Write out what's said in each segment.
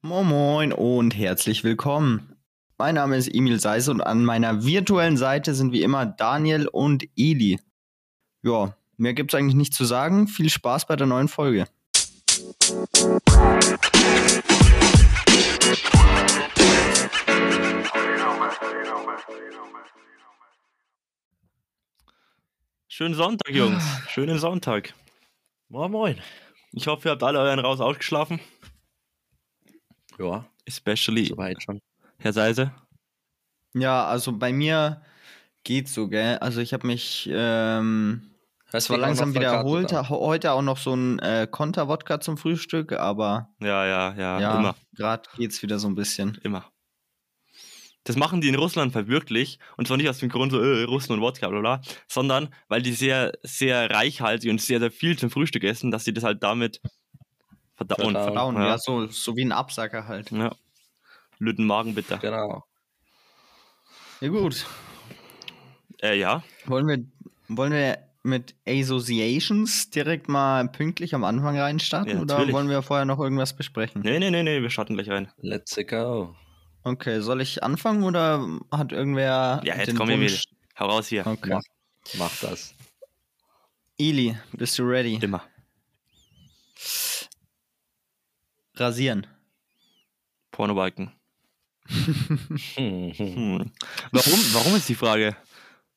Moin Moin und herzlich willkommen. Mein Name ist Emil Seis und an meiner virtuellen Seite sind wie immer Daniel und Eli. Ja, mehr gibt's eigentlich nicht zu sagen. Viel Spaß bei der neuen Folge. Schönen Sonntag, Jungs. Schönen Sonntag. Moin, moin. Ich hoffe, ihr habt alle euren raus ausgeschlafen. Ja, Especially soweit schon. Herr Seise. Ja, also bei mir geht's so, gell? Also ich habe mich ähm, dich auch langsam da? ho- heute auch noch so ein äh, Konter-Wodka zum Frühstück, aber Ja, ja, ja, ja, immer, gerade geht's wieder so ein bisschen. immer. Das machen die in Russland wirklich. Und zwar nicht aus dem Grund so, äh, Russen und Wodka, bla, bla, sondern weil die sehr, sehr reichhaltig und sehr, sehr viel zum Frühstück essen, dass sie das halt damit verdauen. Verdauen. Down, ja, ja. so, so wie ein Absacker halt. ja. Lütten Magen bitte. Genau. Ja gut, Äh, ja. wollen wir, wollen wir mit Associations direkt mal pünktlich am Anfang reinstarten Ja, oder wollen wir vorher noch irgendwas besprechen? Nee, nee, nee, nee, wir starten gleich rein. Let's go. Okay, soll ich anfangen oder hat irgendwer Ja, jetzt den komm. Wunsch? Hau raus hier. Okay. Mach, mach das. Eli, bist du ready? Immer. Rasieren. Pornobalken. Hm, hm. Hm. Warum, warum ist die Frage?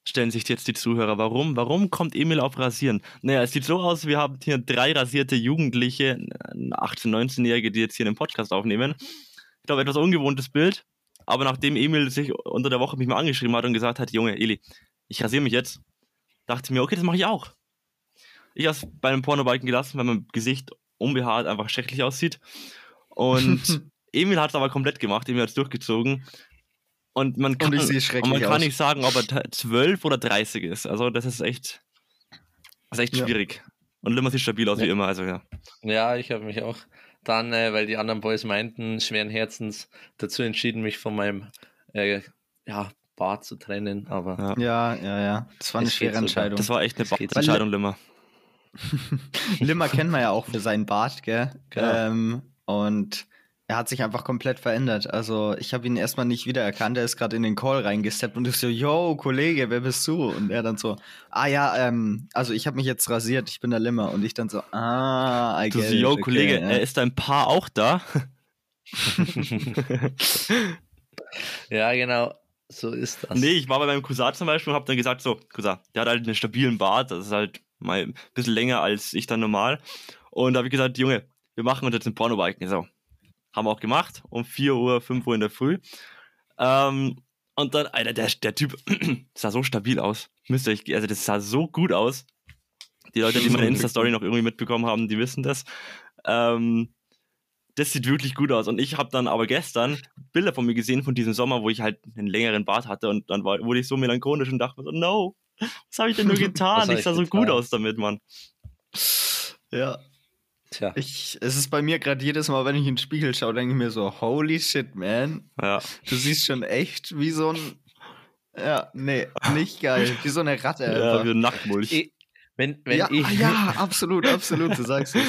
Stellen sich jetzt die Zuhörer. Warum, warum kommt Emil auf Rasieren? Naja, es sieht so aus, wir haben hier drei rasierte Jugendliche, 18-, 19-Jährige, die jetzt hier einen Podcast aufnehmen. Ich glaube, etwas ungewohntes Bild. Aber nachdem Emil sich unter der Woche mich mal angeschrieben hat und gesagt hat, Junge, Eli, ich rasiere mich jetzt, dachte ich mir, okay, das mache ich auch. Ich habe es bei einem Pornobalken gelassen, weil mein Gesicht unbehaart einfach schrecklich aussieht. Und Emil hat es aber komplett gemacht, Emil hat es durchgezogen. Und man kann, und schrecklich man kann nicht sagen, ob er t- 12 oder 30 ist. Also das ist echt, das ist echt Ja. schwierig. Und Limmer sieht stabil aus wie Ja. immer. Also ja. Ja, ich habe mich auch dann, äh, weil die anderen Boys meinten, schweren Herzens dazu entschieden, mich von meinem äh, ja, Bart zu trennen. Aber ja. Ja, ja, ja. Das war eine schwere sogar. Entscheidung. Das war echt eine Das geht. Entscheidung, Limmer. Limmer kennt man ja auch für seinen Bart, gell? Genau. Ähm, und er hat sich einfach komplett verändert. Also ich habe ihn erstmal nicht wiedererkannt. Er ist gerade in den Call reingesteppt und ich so, yo, Kollege, wer bist du? Und er dann so, ah ja, ähm, also ich habe mich jetzt rasiert, ich bin der Limmer. Und ich dann so, ah, I Du so, yo, okay, Kollege, ja. äh, ist dein Paar auch da? ja, genau, so ist das. nee, ich war bei meinem Cousin zum Beispiel und hab dann gesagt, so, Cousin, der hat halt einen stabilen Bart, das ist halt mal ein bisschen länger als ich dann normal. Und da habe ich gesagt, Junge, wir machen uns jetzt einen Pornobalken. So, haben wir auch gemacht, um 4 Uhr, 5 Uhr in der Früh. Ähm, und dann, Alter, der, der Typ sah so stabil aus. Müsst ihr euch, also das sah so gut aus. Die Leute, die meine Insta-Story noch irgendwie mitbekommen haben, die wissen das. Ähm, das sieht wirklich gut aus. Und ich habe dann aber gestern Bilder von mir gesehen von diesem Sommer, wo ich halt einen längeren Bart hatte. Und dann war, wurde ich so melancholisch und dachte mir so, no, was habe ich denn nur getan? ich ich sah so getan? gut aus damit, Mann. Ja, Tja, ich, es ist bei mir gerade jedes Mal, wenn ich in den Spiegel schaue, denke ich mir so, holy shit, man. Ja. Du siehst schon echt wie so ein, ja, nee, nicht geil. Wie so eine Ratte Ja, wie ein Nacktmulch. Wenn, wenn, ja, ich, ja, absolut, absolut, du sagst es.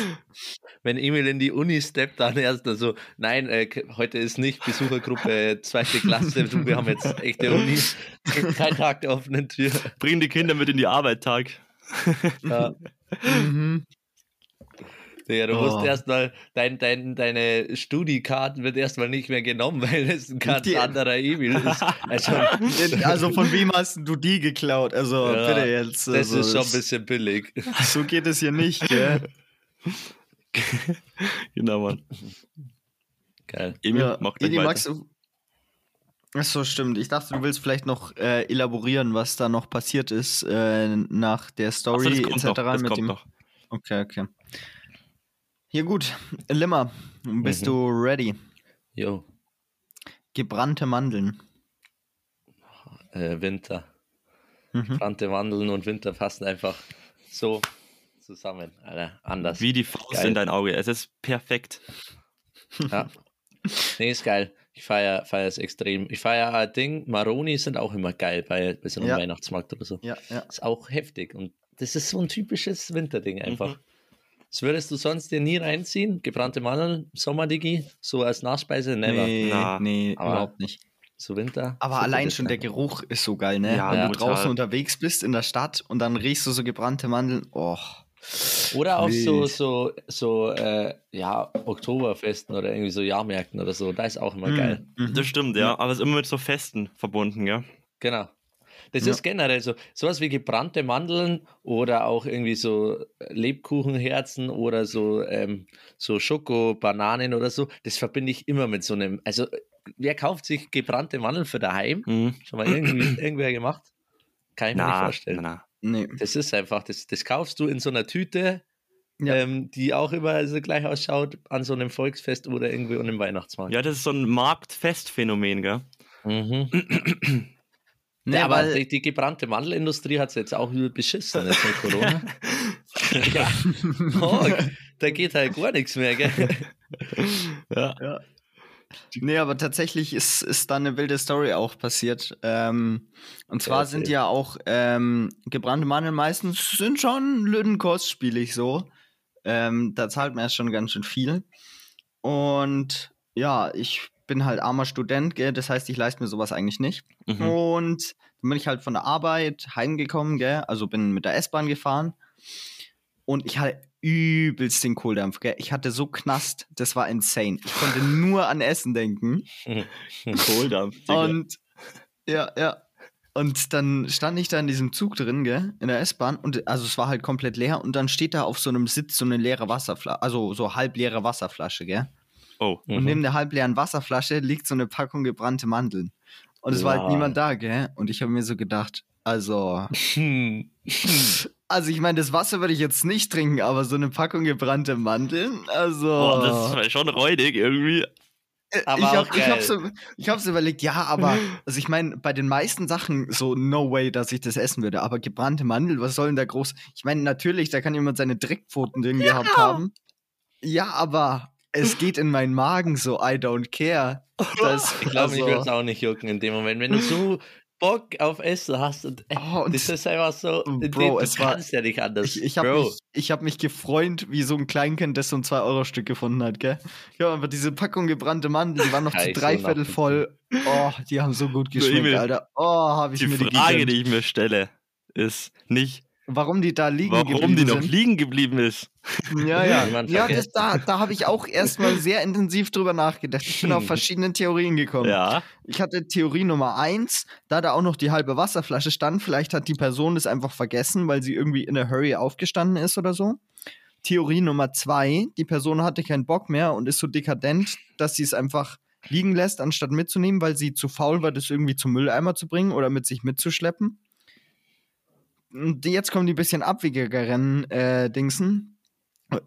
wenn Emil in die Uni steppt, dann erst also, nein, äh, heute ist nicht Besuchergruppe zweite Klasse, wir haben jetzt echte Uni, kein Tag der offenen Tür. Bring die Kinder mit in die Arbeit, Tag. Ja. Mhm. Ja, du Oh. musst erstmal, dein, dein, deine Studiekarten wird erstmal nicht mehr genommen, weil es ein ganz Die- anderer Emil ist. Also, Also von wem hast du die geklaut? Also Ja, bitte jetzt. das also, ist schon ein das- bisschen billig. So geht es hier nicht, gell? genau, Mann. Geil. Emil, Ja, mach gleich Edi, weiter. magst du. Achso, stimmt. Ich dachte, du willst vielleicht noch äh, elaborieren, was da noch passiert ist äh, nach der so, Story das kommt etc. noch, das mit kommt dem. noch. Okay, okay. Hier gut. Limmer, bist Mhm. du ready? Jo, Gebrannte Mandeln. äh, Winter. Mhm. Brannte Mandeln und Winter passen einfach so zusammen. Alter, anders. Wie die Faust Geil. in dein Auge. Es ist perfekt. Ja. Nee, ist geil. Ich feiere feier es extrem. Ich feiere ein Ding, Maroni sind auch immer geil bei, bei so einem Ja. Weihnachtsmarkt oder so. Ja, ja. Ist auch heftig. Und das ist so ein typisches Winterding einfach. Mhm. Das würdest du sonst dir nie reinziehen? Gebrannte Mandeln, Sommerdigi, so als Nachspeise? Never. Nee, Na, nee aber- überhaupt nicht. Zu Winter. Aber allein schon der. Geruch ist so geil, ne? Ja, Wenn ja, du total. draußen unterwegs bist in der Stadt und dann riechst du so gebrannte Mandeln. Oh. Oder auch so, Wild. so, so äh, ja, Oktoberfesten oder irgendwie so Jahrmärkten oder so. Da ist auch immer geil. Mhm. Das stimmt, ja. Aber es ist immer mit so Festen verbunden, gell? Genau. Das Ja. ist generell so. Sowas wie gebrannte Mandeln oder auch irgendwie so Lebkuchenherzen oder so, ähm, so Schoko-Bananen oder so. Das verbinde ich immer mit so einem. Also, wer kauft sich gebrannte Mandeln für daheim? Mhm. Schon mal irgendwie, irgendwer gemacht? Kann ich mir nicht Na, vorstellen. na, Nee. Das ist einfach, das, das kaufst du in so einer Tüte, Ja. ähm, die auch immer so gleich ausschaut an so einem Volksfest oder irgendwie an einem Weihnachtsmarkt. Ja, das ist so ein Marktfestphänomen, gell? Mhm. Nee, ja, aber die, die gebrannte Mandelindustrie hat es jetzt auch übel beschissen jetzt mit Corona. ja. Oh, da geht halt gar nichts mehr, gell? Ja. Ja. Nee, aber tatsächlich ist, ist da eine wilde Story auch passiert. Ähm, und zwar sind erzähl. ja auch ähm, gebrannte Mandeln meistens sind schon lüden kostspielig so. Ähm, da zahlt man ja schon ganz schön viel. Und ja, ich bin halt armer Student, gell? das heißt, ich leiste mir sowas eigentlich nicht. Mhm. Und dann bin ich halt von der Arbeit heimgekommen, gell? also bin mit der S-Bahn gefahren. Und ich hatte übelst den Kohldampf, gell? Ich hatte so Knast, das war insane. Ich konnte nur an Essen denken. Kohldampf. Digga. Und ja, ja. Und dann stand ich da in diesem Zug drin, gell, in der S-Bahn. Und also es war halt komplett leer. Und dann steht da auf so einem Sitz so eine leere Wasserflasche, also so halb leere Wasserflasche, gell? Oh. Und Mhm. neben der halb leeren Wasserflasche liegt so eine Packung gebrannte Mandeln. Und es war halt niemand da, gell? Und ich habe mir so gedacht, also, Hm. also ich meine, das Wasser würde ich jetzt nicht trinken, aber so eine Packung gebrannte Mandeln, also. Boah, das ist schon räudig irgendwie. Aber ich auch habe ich hab so, ich hab so überlegt, ja, aber also ich meine, bei den meisten Sachen so no way, dass ich das essen würde. Aber gebrannte Mandel, was soll denn da groß? Ich meine, natürlich, da kann jemand seine Dreckpfoten drin gehabt haben. Ja, aber es geht in meinen Magen so, I don't care. Das, Ich glaube, mich also- würde es auch nicht jucken in dem Moment. Wenn du so Bock auf Essen hast und, äh, Oh, und das ist einfach so, Bro, du es war- kannst ja nicht anders. Ich, ich habe mich, ich hab mich gefreut, wie so ein Kleinkind, das so ein 2-Euro-Stück gefunden hat, gell? Ja, aber diese Packung gebrannte Mandeln, die waren noch zu ich dreiviertel voll. Oh, die haben so gut geschmeckt, Alter. Oh, habe ich Die mir die Frage, gegönnt. die ich mir stelle, ist nicht, Warum die da liegen warum die geblieben noch sind. liegen geblieben ist. Ja, ja. Niemand Ja, das, da, da habe ich auch erstmal sehr intensiv drüber nachgedacht. Ich bin auf verschiedene Theorien gekommen. Ja. Ich hatte Theorie Nummer eins, da da auch noch die halbe Wasserflasche stand. Vielleicht hat die Person das einfach vergessen, weil sie irgendwie in a hurry aufgestanden ist oder so. Theorie Nummer zwei, die Person hatte keinen Bock mehr und ist so dekadent, dass sie es einfach liegen lässt, anstatt mitzunehmen, weil sie zu faul war, das irgendwie zum Mülleimer zu bringen oder mit sich mitzuschleppen. Und jetzt kommen die bisschen abwegigeren äh, Dingsen.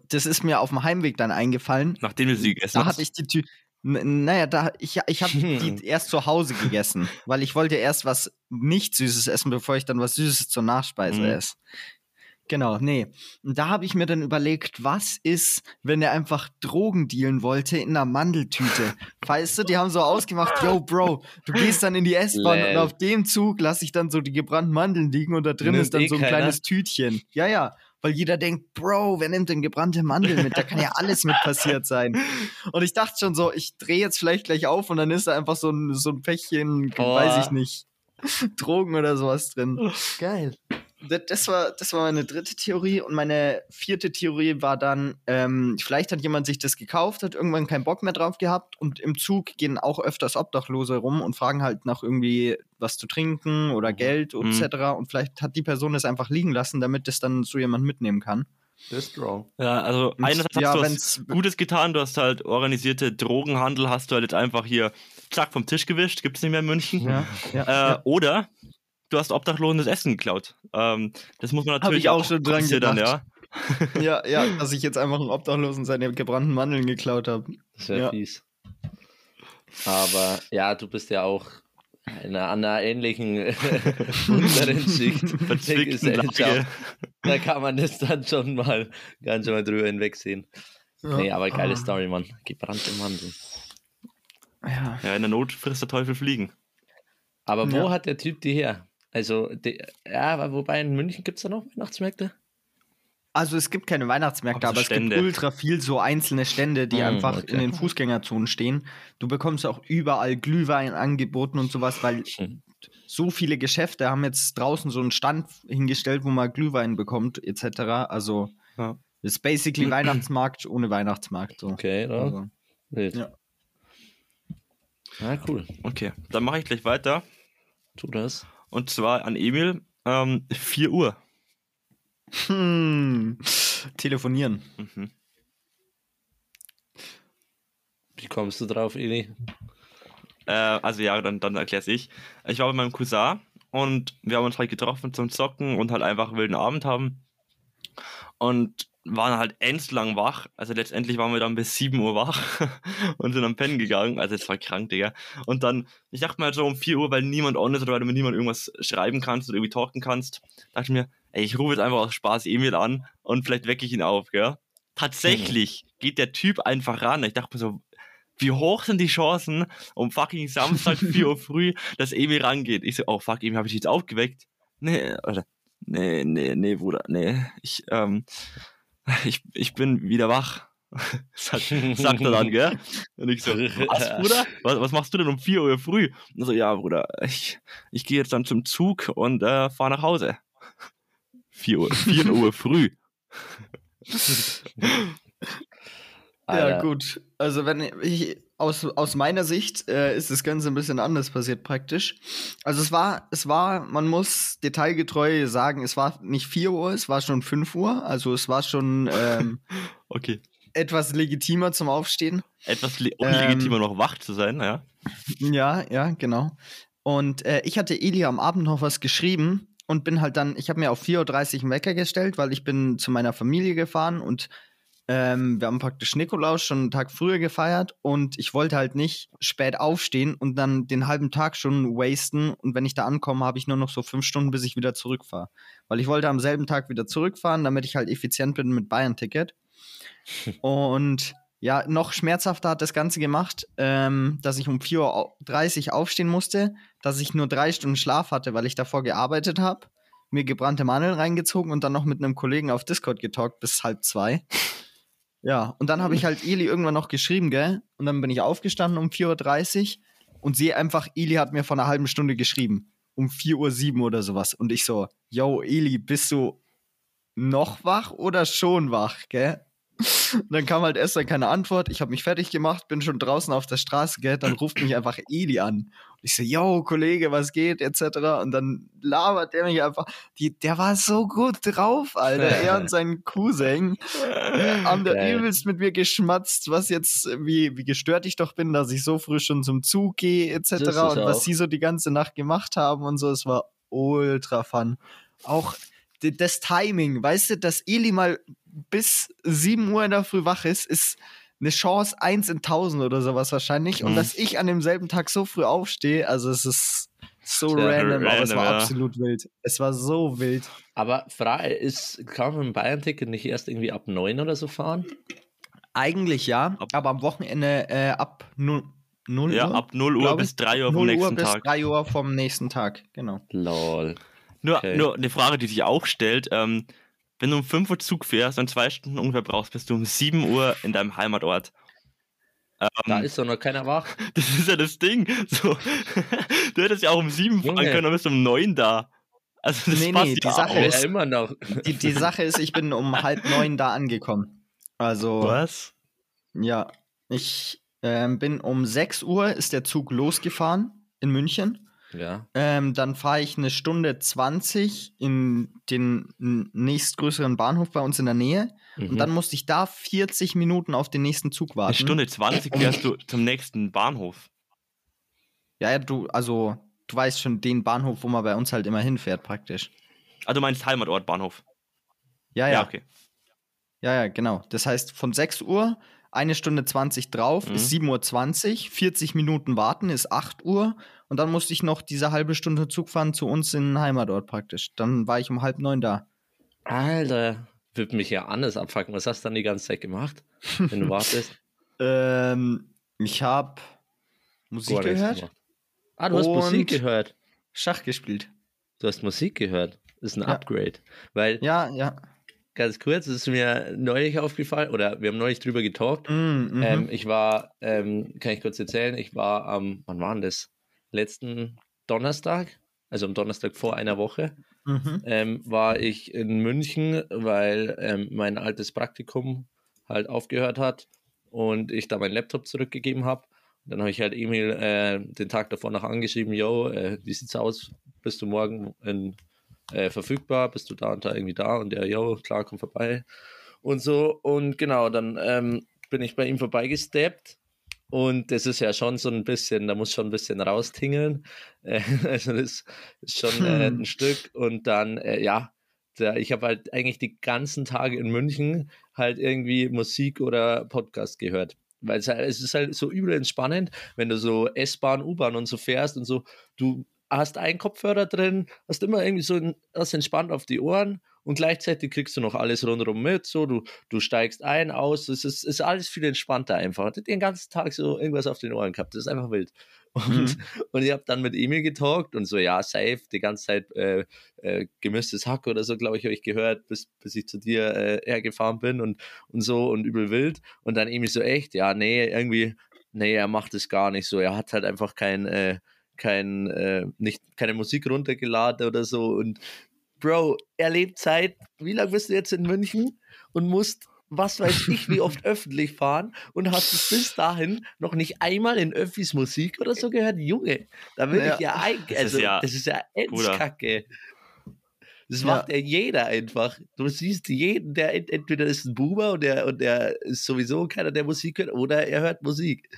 Das ist mir auf dem Heimweg dann eingefallen. Nachdem du sie gegessen Da hast. hatte ich die Tür. N- Naja, da, ich, ich habe die erst zu Hause gegessen, weil ich wollte erst was nicht Süßes essen, bevor ich dann was Süßes zur Nachspeise Mhm. esse. Genau, nee. Und da habe ich mir dann überlegt, was ist, wenn er einfach Drogen dealen wollte in einer Mandeltüte? weißt du, die haben so ausgemacht, yo, Bro, du gehst dann in die S-Bahn und auf dem Zug lasse ich dann so die gebrannten Mandeln liegen und da drin Nimmt ist dann eh so ein keiner. kleines Tütchen. Ja, ja. Weil jeder denkt, Bro, wer nimmt denn gebrannte Mandeln mit? Da kann ja alles mit passiert sein. Und ich dachte schon so, ich drehe jetzt vielleicht gleich auf und dann ist da einfach so ein, so ein Päckchen, Oh. weiß ich nicht, Drogen oder sowas drin. Geil. Das, war, das war meine dritte Theorie. Und meine vierte Theorie war dann, ähm, vielleicht hat jemand sich das gekauft, hat irgendwann keinen Bock mehr drauf gehabt und im Zug gehen auch öfters Obdachlose rum und fragen halt nach irgendwie was zu trinken oder Geld Mhm. etc. Und vielleicht hat die Person es einfach liegen lassen, damit das dann so jemand mitnehmen kann. Das ist strong. Ja, also einerseits ja, hast du was Gutes getan, du hast halt organisierte Drogenhandel, hast du halt jetzt einfach hier zack vom Tisch gewischt, gibt es nicht mehr in München. Ja, ja, Äh, ja. Oder du hast obdachlosendes Essen geklaut. Ähm, das muss man natürlich ich auch schon dran gedacht. ja. ja, ja, dass ich jetzt einfach einen Obdachlosen seine gebrannten Mandeln geklaut habe. Das wäre Ja. fies. Aber ja, du bist ja auch in einer, einer ähnlichen unteren Schicht. Lage. Da kann man das dann schon mal ganz schon mal drüber hinwegsehen. Ja. Nee, aber geile Ah. Story, Mann. Gebrannte Mandeln. Ja. Ja, in der Not frisst der Teufel Fliegen. Aber wo Ja. hat der Typ die her? Also, die, ja, aber wobei in München gibt es da noch Weihnachtsmärkte? Also es gibt keine Weihnachtsmärkte, Aber so aber, es gibt ultra viel so einzelne Stände, die Mm, einfach okay. in den Fußgängerzonen stehen. Du bekommst auch überall Glühwein angeboten und sowas, weil Mhm. so viele Geschäfte haben jetzt draußen so einen Stand hingestellt, wo man Glühwein bekommt, etc. Also Ja. es ist basically Weihnachtsmarkt ohne Weihnachtsmarkt. So. Okay, ja. Also. Ja. Ah, cool. Okay, dann mache ich gleich weiter. Tu das. Und zwar an Emil, ähm, 4 Uhr. hm. Telefonieren. Mhm. Wie kommst du drauf, Eli? Äh, also ja, dann, dann erklär's ich. Ich war bei meinem Cousin und wir haben uns halt getroffen zum Zocken und halt einfach einen wilden Abend haben. Und waren halt endlang wach. Also letztendlich waren wir dann bis 7 Uhr wach und sind am Pennen gegangen. Also es war krank, Digga. Und dann, ich dachte mir halt so um 4 Uhr, weil niemand on ist oder weil du mit niemand irgendwas schreiben kannst oder irgendwie talken kannst, dachte ich mir, ey, ich rufe jetzt einfach aus Spaß Emil an und vielleicht wecke ich ihn auf, gell? Tatsächlich geht der Typ einfach ran. Ich dachte mir so, wie hoch sind die Chancen um fucking Samstag 4 Uhr früh, dass Emil rangeht? Ich so, oh fuck, Emil, habe ich dich jetzt aufgeweckt? Nee, oder, nee, nee, nee, Bruder, nee, ich, ähm, ich, ich bin wieder wach. sagt, sagt er dann, gell? Und ich so, was, Bruder? Was, was machst du denn um 4 Uhr früh? Und so, ja, Bruder, ich, ich gehe jetzt dann zum Zug und äh, fahre nach Hause. 4 Uhr, 4 Uhr früh. Ja, Alter. gut. Also wenn ich aus, aus meiner Sicht äh, ist das Ganze ein bisschen anders passiert praktisch. Also es war, es war, man muss detailgetreu sagen, es war nicht 4 Uhr, es war schon 5 Uhr. Also es war schon ähm, Okay. etwas legitimer zum Aufstehen. Etwas le- unlegitimer noch wach zu sein, ja. Ja, ja, genau. Und äh, ich hatte Eli am Abend noch was geschrieben und bin halt dann, ich habe mir auf 4.30 Uhr einen Wecker gestellt, weil ich bin zu meiner Familie gefahren und ähm, wir haben praktisch Nikolaus schon einen Tag früher gefeiert und ich wollte halt nicht spät aufstehen und dann den halben Tag schon wasten und wenn ich da ankomme, habe ich nur noch so fünf Stunden, bis ich wieder zurückfahre. Weil ich wollte am selben Tag wieder zurückfahren, damit ich halt effizient bin mit Bayern-Ticket. Und ja, noch schmerzhafter hat das Ganze gemacht, ähm, dass ich um 4.30 Uhr aufstehen musste, dass ich nur drei Stunden Schlaf hatte, weil ich davor gearbeitet habe, mir gebrannte Mandeln reingezogen und dann noch mit einem Kollegen auf Discord getalkt bis halb zwei. Ja, und dann habe ich halt Eli irgendwann noch geschrieben, gell? Und dann bin ich aufgestanden um 4.30 Uhr und sehe einfach, Eli hat mir vor einer halben Stunde geschrieben. Um 4.07 Uhr oder sowas. Und ich so, yo, Eli, bist du noch wach oder schon wach, gell? Und dann kam halt erst dann keine Antwort. Ich habe mich fertig gemacht, bin schon draußen auf der Straße, gell? Dann ruft mich einfach Eli an. Und ich so, yo, Kollege, was geht, etc. Und dann labert der mich einfach. Die, der war so gut drauf, Alter. Er und sein Cousin haben da übelst mit mir geschmatzt, was jetzt, wie, wie gestört ich doch bin, dass ich so früh schon zum Zug gehe, etc. Und was sie so die ganze Nacht gemacht haben und so. Es war ultra fun. Auch das Timing, weißt du, dass Eli mal bis 7 Uhr in der Früh wach ist, ist eine Chance 1 in 1000 oder sowas wahrscheinlich. Und Mhm. dass ich an demselben Tag so früh aufstehe, also es ist so Sehr random, aber es random, war ja. absolut wild. Es war so wild. Aber Frage ist, kann man dem Bayern-Ticket nicht erst irgendwie ab 9 oder so fahren? Eigentlich ja, Ab- aber am Wochenende äh, ab 0, 0 Ja, Uhr. ab 0 Uhr bis ich. 3 Uhr vom 0 Uhr nächsten bis Tag. 3 Uhr vom nächsten Tag, genau. Lol. Nur, Okay. nur eine Frage, die sich auch stellt. Ähm, wenn du um 5 Uhr Zug fährst und zwei Stunden ungefähr brauchst, bist du um 7 Uhr in deinem Heimatort. Da Ähm, ist doch noch keiner wach. das ist ja das Ding. So, du hättest ja auch um 7 fahren können, dann bist du um 9 da. Also das Nee, passt nee, ja die Sache auch. Ja, ist- immer noch. Die, die Sache ist, ich bin um halb neun da angekommen. Also, Was? ja, ich ähm, bin um 6 Uhr ist der Zug losgefahren in München. Ja. Ähm, dann fahre ich eine Stunde 20 in den nächstgrößeren Bahnhof bei uns in der Nähe. Mhm. Und dann musste ich da 40 Minuten auf den nächsten Zug warten. Eine Stunde 20 fährst du zum nächsten Bahnhof. Ja, ja, du, also, du weißt schon den Bahnhof, wo man bei uns halt immer hinfährt, praktisch. Ah, du meinst Heimatort Bahnhof. Ja, ja, okay. ja, ja, genau. Das heißt, von 6 Uhr, eine Stunde 20 drauf, Mhm. ist 7.20 Uhr, 40 Minuten warten ist 8 Uhr. Und dann musste ich noch diese halbe Stunde Zug fahren zu uns in den Heimatort praktisch. Dann war ich um halb neun da. Alter, würde mich ja anders abfacken. Was hast du dann die ganze Zeit gemacht, wenn du wartest? Ähm, ich habe Musik nichts gehört. Ah, du hast Musik gehört. Schach gespielt. Du hast Musik gehört. Das ist ein Ja. Upgrade. Weil Ja, ja. ganz kurz, das ist mir neulich aufgefallen, oder wir haben neulich drüber getalkt. Mm, mhm. Ähm, ich war, ähm, kann ich kurz erzählen, ich war am, wann war denn das? Letzten Donnerstag, also am Donnerstag vor einer Woche, mhm. ähm, war ich in München, weil ähm, mein altes Praktikum halt aufgehört hat und ich da meinen Laptop zurückgegeben habe. Dann habe ich halt Emil äh, den Tag davor noch angeschrieben, yo, äh, wie sieht's aus? Bist du morgen in, äh, verfügbar? Bist du da und da irgendwie da? Und der, yo, klar, komm vorbei. Und so. Und genau, dann ähm, bin ich bei ihm vorbeigesteppt. Und das ist ja schon so ein bisschen, da muss schon ein bisschen raustingeln. Äh, also das ist schon äh, Hm. ein Stück. Und dann, äh, ja, ich habe halt eigentlich die ganzen Tage in München halt irgendwie Musik oder Podcast gehört. Weil es, halt, es ist halt so übel entspannend, wenn du so S-Bahn, U-Bahn und so fährst und so, du hast einen Kopfhörer drin, hast immer irgendwie so das entspannt auf die Ohren und gleichzeitig kriegst du noch alles rundherum mit, so du, du steigst ein, aus, es ist, ist alles viel entspannter einfach. Den ganzen Tag so irgendwas auf den Ohren gehabt, das ist einfach wild. Und, Mhm. und ich habe dann mit Emil getalkt und so, ja, safe, die ganze Zeit äh, äh, gemischtes Hack oder so, glaube ich, habe ich gehört, bis, bis ich zu dir äh, hergefahren bin und, und so und übel wild. Und dann Emil so, echt, ja, nee, irgendwie, nee, er macht es gar nicht so. Er hat halt einfach kein, äh, kein, äh, nicht, keine Musik runtergeladen oder so. Und Bro, er lebt seit, wie lange bist du jetzt in München und musst, was weiß ich, wie oft öffentlich fahren und hast es bis dahin noch nicht einmal in Öffis Musik oder so gehört? Junge, da würde Ja. ich ja eigentlich, Das ist also, ja- das ist ja Bruder. Das Ja. macht ja jeder einfach. Du siehst jeden, der ent- entweder ist ein Boomer und der, und der ist sowieso keiner, der Musik hört, oder er hört Musik.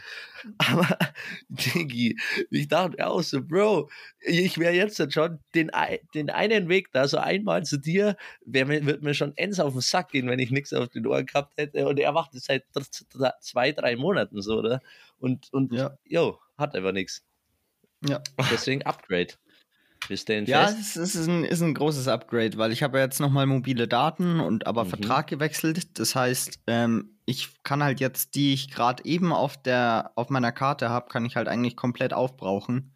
Aber, Diggi, ich dachte auch so, Bro, ich wäre jetzt schon den, den einen Weg da, so einmal zu dir, wär wird mir schon ends auf den Sack gehen, wenn ich nichts auf den Ohren gehabt hätte. Und er macht es seit zwei, drei Monaten so, oder? Und, und Ja. jo, hat einfach nichts. Ja. Deswegen Upgrade. Wir stehen Ja, fest. es ist ein, ist ein großes Upgrade, weil ich habe ja jetzt nochmal mobile Daten und aber Mhm. Vertrag gewechselt. Das heißt, ähm, ich kann halt jetzt, die ich gerade eben auf der auf meiner Karte habe, kann ich halt eigentlich komplett aufbrauchen,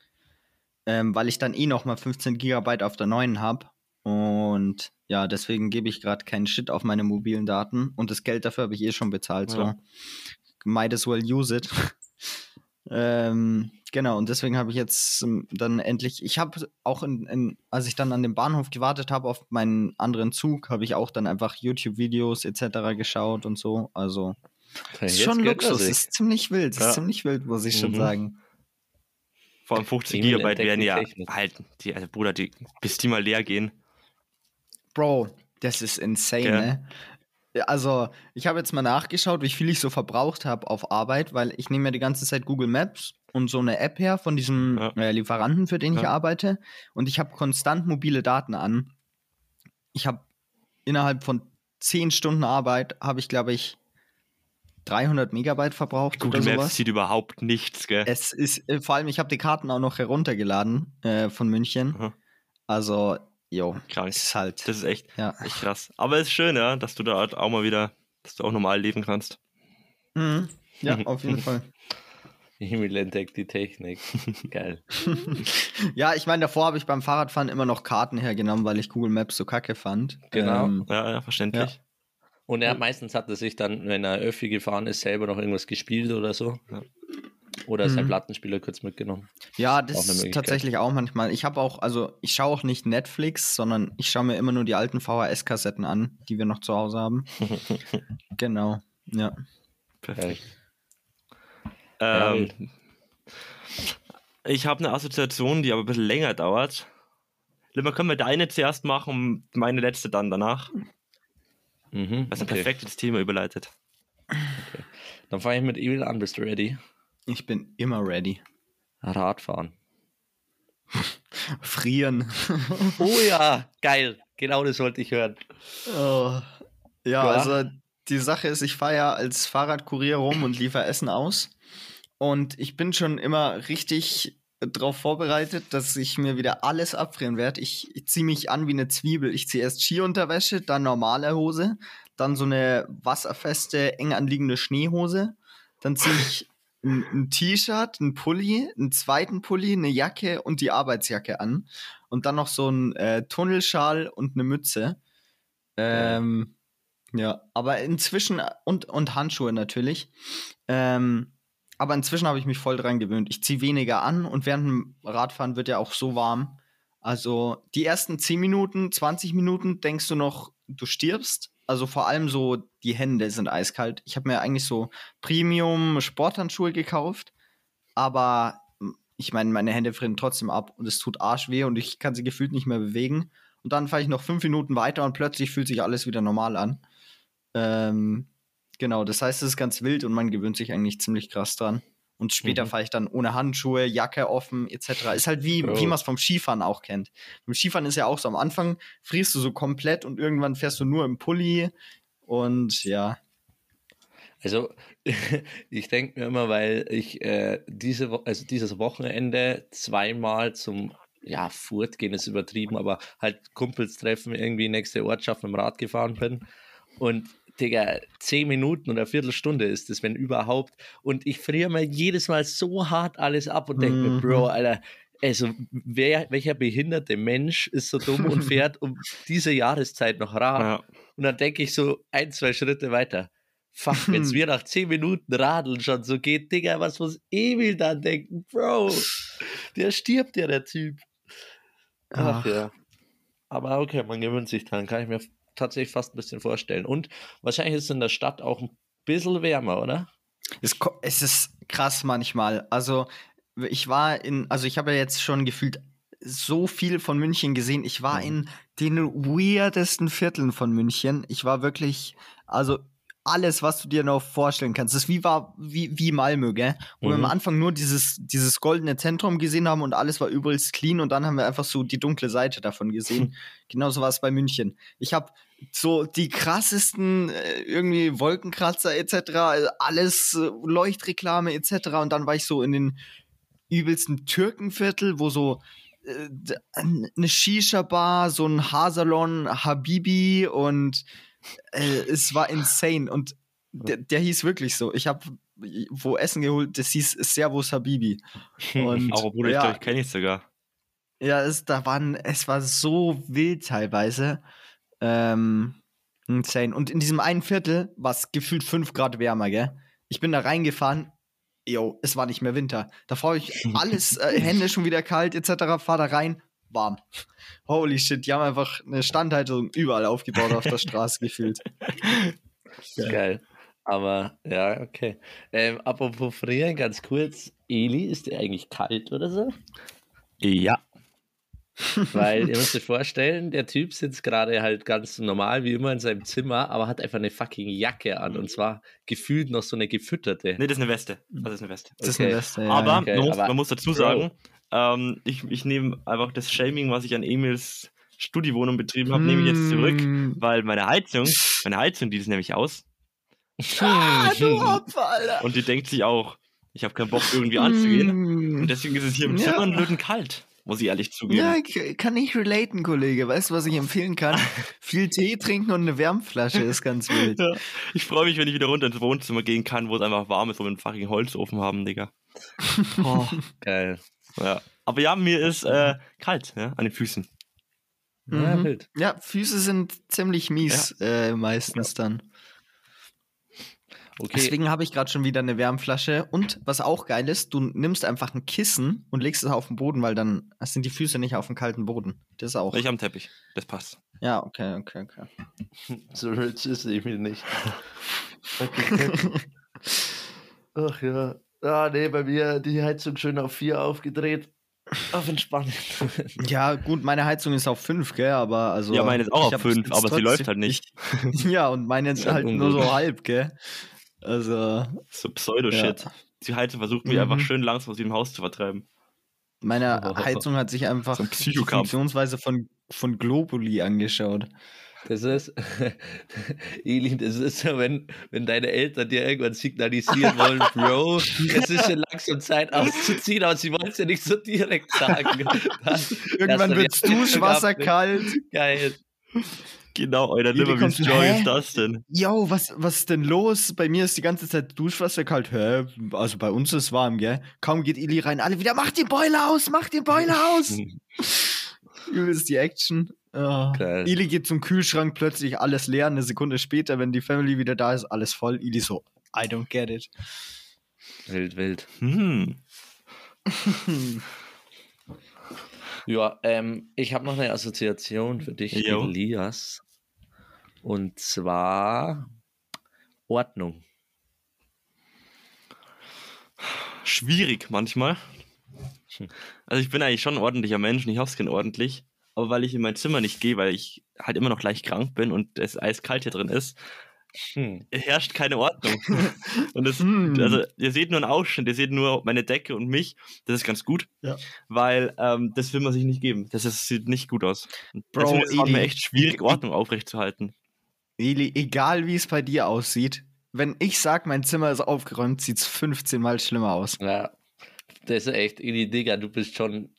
ähm, weil ich dann eh nochmal 15 Gigabyte auf der neuen habe. Und ja, deswegen gebe ich gerade keinen Shit auf meine mobilen Daten und das Geld dafür habe ich eh schon bezahlt. So, Ja. might as well use it. ähm, genau, und deswegen habe ich jetzt ähm, dann endlich, ich habe auch, in, in, als ich dann an dem Bahnhof gewartet habe auf meinen anderen Zug, habe ich auch dann einfach YouTube-Videos etc. geschaut und so. Also, ist Jetzt schon Luxus, ist ziemlich wild, Ja. ist ziemlich wild, muss ich schon Mhm. sagen. Vor allem 50 Emil Gigabyte werden ja halt, die, also Bruder, die, bis die mal leer gehen. Bro, das ist insane, Ja. ne? Also, ich habe jetzt mal nachgeschaut, wie viel ich so verbraucht habe auf Arbeit, weil ich nehme ja die ganze Zeit Google Maps und so eine App her von diesem Ja. äh, Lieferanten, für den ich Ja. arbeite. Und ich habe konstant mobile Daten an. Ich habe innerhalb von 10 Stunden Arbeit, habe ich, glaube ich, 300 Megabyte verbraucht Google oder Maps sowas. sieht überhaupt nichts, gell? Es ist, äh, vor allem, ich habe die Karten auch noch heruntergeladen äh, von München. Aha. Also, jo, Krank. ist halt, Das ist echt, ja. echt krass. Aber es ist schön, ja, dass du da halt auch mal wieder, dass du auch normal leben kannst. Mhm. Ja, auf jeden Fall. Emil entdeckt die Technik. Geil. Ja, ich meine, davor habe ich beim Fahrradfahren immer noch Karten hergenommen, weil ich Google Maps so kacke fand. Genau. Ähm, Ja, ja, verständlich. Und er meistens hat er sich dann, wenn er Öffi gefahren ist, selber noch irgendwas gespielt oder so. Ja. Oder sein Mhm. Plattenspieler kurz mitgenommen. ja, das ist tatsächlich auch manchmal. Ich habe auch, also ich schaue auch nicht Netflix, sondern ich schaue mir immer nur die alten VHS-Kassetten an, die wir noch zu Hause haben. genau. Ja. Perfekt. Ja, Ähm, ich habe eine Assoziation, die aber ein bisschen länger dauert. Limmer, können wir deine zuerst machen und meine letzte dann danach? Mhm. Was ein okay. perfektes Thema überleitet. Dann fange ich mit Emil an. Bist du ready? Ich bin immer ready. Radfahren. Frieren. Oh ja, geil. Genau das wollte ich hören. Oh. Ja, Ja. also die Sache ist, ich fahre ja als Fahrradkurier rum und liefere Essen aus. Und ich bin schon immer richtig darauf vorbereitet, dass ich mir wieder alles abfrieren werde. Ich, ich ziehe mich an wie eine Zwiebel. Ich ziehe erst Skiunterwäsche, dann normale Hose, dann so eine wasserfeste, eng anliegende Schneehose. Dann ziehe ich ein, ein T-Shirt, ein Pulli, einen zweiten Pulli, eine Jacke und die Arbeitsjacke an. Und dann noch so ein äh, Tunnelschal und eine Mütze. Ähm, Ja, aber inzwischen und, und Handschuhe natürlich. Ähm, aber inzwischen habe ich mich voll dran gewöhnt. Ich ziehe weniger an und während dem Radfahren wird ja auch so warm. Also die ersten 10 Minuten, 20 Minuten denkst du noch, du stirbst. Also vor allem so die Hände sind eiskalt. Ich habe mir eigentlich so Premium Sporthandschuhe gekauft, aber ich meine, meine Hände frieren trotzdem ab und es tut arschweh und ich kann sie gefühlt nicht mehr bewegen. Und dann fahre ich noch fünf Minuten weiter und plötzlich fühlt sich alles wieder normal an. Ähm, genau, das heißt, es ist ganz wild und man gewöhnt sich eigentlich ziemlich krass dran. Und später mhm. fahre ich dann ohne Handschuhe, Jacke offen, etc. Ist halt wie, oh. wie man es vom Skifahren auch kennt. Beim Skifahren ist ja auch so, am Anfang frierst du so komplett und irgendwann fährst du nur im Pulli und ja. Also, ich denke mir immer, weil ich äh, diese, also dieses Wochenende zweimal zum ja, Furt gehen ist übertrieben, aber halt Kumpels treffen, irgendwie nächste Ortschaft mit dem Rad gefahren bin. Und Digga, zehn Minuten oder eine Viertelstunde ist es, wenn überhaupt. Und ich friere mir jedes Mal so hart alles ab und denke mhm. mir, Bro, Alter, also wer, welcher behinderte Mensch ist so dumm und fährt um diese Jahreszeit noch Rad? Ja. Und dann denke ich so ein, zwei Schritte weiter. Fuck, wenn es mir nach zehn Minuten Radeln schon so geht, Digga, was muss Emil dann denken? Bro, der stirbt ja, der Typ. Ach, Ach ja. Aber okay, man gewöhnt sich dran, kann ich mir tatsächlich fast ein bisschen vorstellen. Und wahrscheinlich ist es in der Stadt auch ein bisschen wärmer, oder? Es, es ist krass manchmal. Also, ich war in, also ich habe ja jetzt schon gefühlt so viel von München gesehen. Ich war mhm. in den weirdesten Vierteln von München. Ich war wirklich, also alles, was du dir noch vorstellen kannst. Das ist wie war wie, wie Malmö, gell? Wo mhm. wir am mhm. Anfang nur dieses, dieses goldene Zentrum gesehen haben und alles war übelst clean und dann haben wir einfach so die dunkle Seite davon gesehen. Genauso war es bei München. Ich habe so die krassesten äh, irgendwie Wolkenkratzer etc., alles äh, Leuchtreklame etc. Und dann war ich so in den übelsten Türkenviertel, wo so äh, eine Shisha-Bar, so ein Haarsalon, Habibi und äh, es war insane und der, der hieß wirklich so. Ich habe wo Essen geholt, das hieß Servus Habibi. Und, Aber Bruder, ja, ich glaube, ich kenne ich sogar. Ja, es, da waren, es war so wild teilweise. Ähm, insane. Und in diesem einen Viertel war es gefühlt 5 Grad wärmer, gell? Ich bin da reingefahren, yo, es war nicht mehr Winter. Da fahre ich alles, äh, Hände schon wieder kalt, etc., fahr da rein, warm. Holy shit, die haben einfach eine Standhaltung überall aufgebaut auf der Straße gefühlt. Geil. Geil. Aber ja, okay. Ähm, apropos frieren, ganz kurz. Eli, ist der eigentlich kalt oder so? Ja. Weil ihr müsst euch vorstellen, der Typ sitzt gerade halt ganz normal wie immer in seinem Zimmer, aber hat einfach eine fucking Jacke an und zwar gefühlt noch so eine gefütterte. Nee, das ist eine Weste. Das ist eine Weste. Das ist eine Weste, ja. Aber, okay, man, muss, aber man, muss, dazu sagen, ähm, ich, ich nehme einfach das Shaming, was ich an Emils Studiewohnung betrieben habe, nehme ich jetzt zurück, hm. weil meine Heizung, meine Heizung, die ist nämlich aus. Ah, du Opfer, Alter. Und die denkt sich auch, ich habe keinen Bock irgendwie anzugehen. Hm. Und deswegen ist es hier im Zimmer ja. blöden kalt, muss ich ehrlich zugeben. Ja, kann ich relaten, Kollege. Weißt du, was ich empfehlen kann? Viel Tee trinken und eine Wärmflasche ist ganz wild. Ja. Ich freue mich, wenn ich wieder runter ins Wohnzimmer gehen kann, wo es einfach warm ist, wo wir einen fucking Holzofen haben, Digga. Oh, geil. Ja. Aber ja, mir ist äh, kalt ja, an den Füßen. Mhm. Ja, ja, Füße sind ziemlich mies ja. äh, meistens dann. Okay. Deswegen habe ich gerade schon wieder eine Wärmflasche. Und was auch geil ist, du nimmst einfach ein Kissen und legst es auf den Boden, weil dann sind die Füße nicht auf dem kalten Boden. Das ist auch. Ich am Teppich. Das passt. Ja, okay, okay, okay. so rich ist ich mir nicht. Ach ja. Ah, nee, bei mir die Heizung schön auf 4 aufgedreht. Auf entspannt. ja, gut, meine Heizung ist auf 5, gell, aber also. Ja, meine ist auch auf 5, aber sie läuft halt nicht. ja, und meine ist halt nur so halb, gell. Also. So Pseudo-Shit. Ja. Die Heizung versucht mich mhm. einfach schön langsam aus dem Haus zu vertreiben. Meine Heizung hat sich einfach so die Funktionsweise von, von Globuli angeschaut. Das ist, Elin, das ist so, wenn, wenn deine Eltern dir irgendwann signalisieren wollen, Bro, es ist schon langsam Zeit auszuziehen, aber sie wollen es ja nicht so direkt sagen. Dann, irgendwann wird Duschwasser kalt. Geil. Genau, euer Limmer, wie Joy ist das denn? Yo, was, was ist denn los? Bei mir ist die ganze Zeit Duschwasser kalt. Hä? Also bei uns ist es warm, gell? Kaum geht Ili rein, alle wieder, mach den Boiler aus, mach den Boiler aus! Übelst die Action. Geil. Ili geht zum Kühlschrank, plötzlich alles leer. Eine Sekunde später, wenn die Family wieder da ist, alles voll. Ili so, I don't get it. Wild, wild. Hm. Ja, ähm, ich habe noch eine Assoziation für dich, Jo. Elias. Und zwar Ordnung. Schwierig manchmal. Also ich bin eigentlich schon ein ordentlicher Mensch und ich hoffe es ordentlich. Aber weil ich in mein Zimmer nicht gehe, weil ich halt immer noch leicht krank bin und es eiskalt hier drin ist, Hm. herrscht keine Ordnung. und das, Hm. also ihr seht nur einen Ausschnitt, ihr seht nur meine Decke und mich. Das ist ganz gut, Ja. weil ähm, das will man sich nicht geben. Das ist, sieht nicht gut aus. Bro, ist es Eli, mir echt schwierig, Ordnung aufrechtzuerhalten. Eli, egal wie es bei dir aussieht, wenn ich sag, mein Zimmer ist aufgeräumt, sieht's 15 Mal schlimmer aus. Ja, das ist echt, Eli, Digga, du bist schon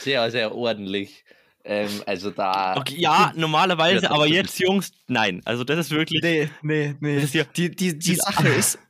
sehr, sehr ordentlich. Ähm, also da. Okay, ja, normalerweise, aber das- jetzt, Jungs, nein. Also das ist wirklich. Nee, nee, nee. Das ist ja- die, die, die die- Sache ist,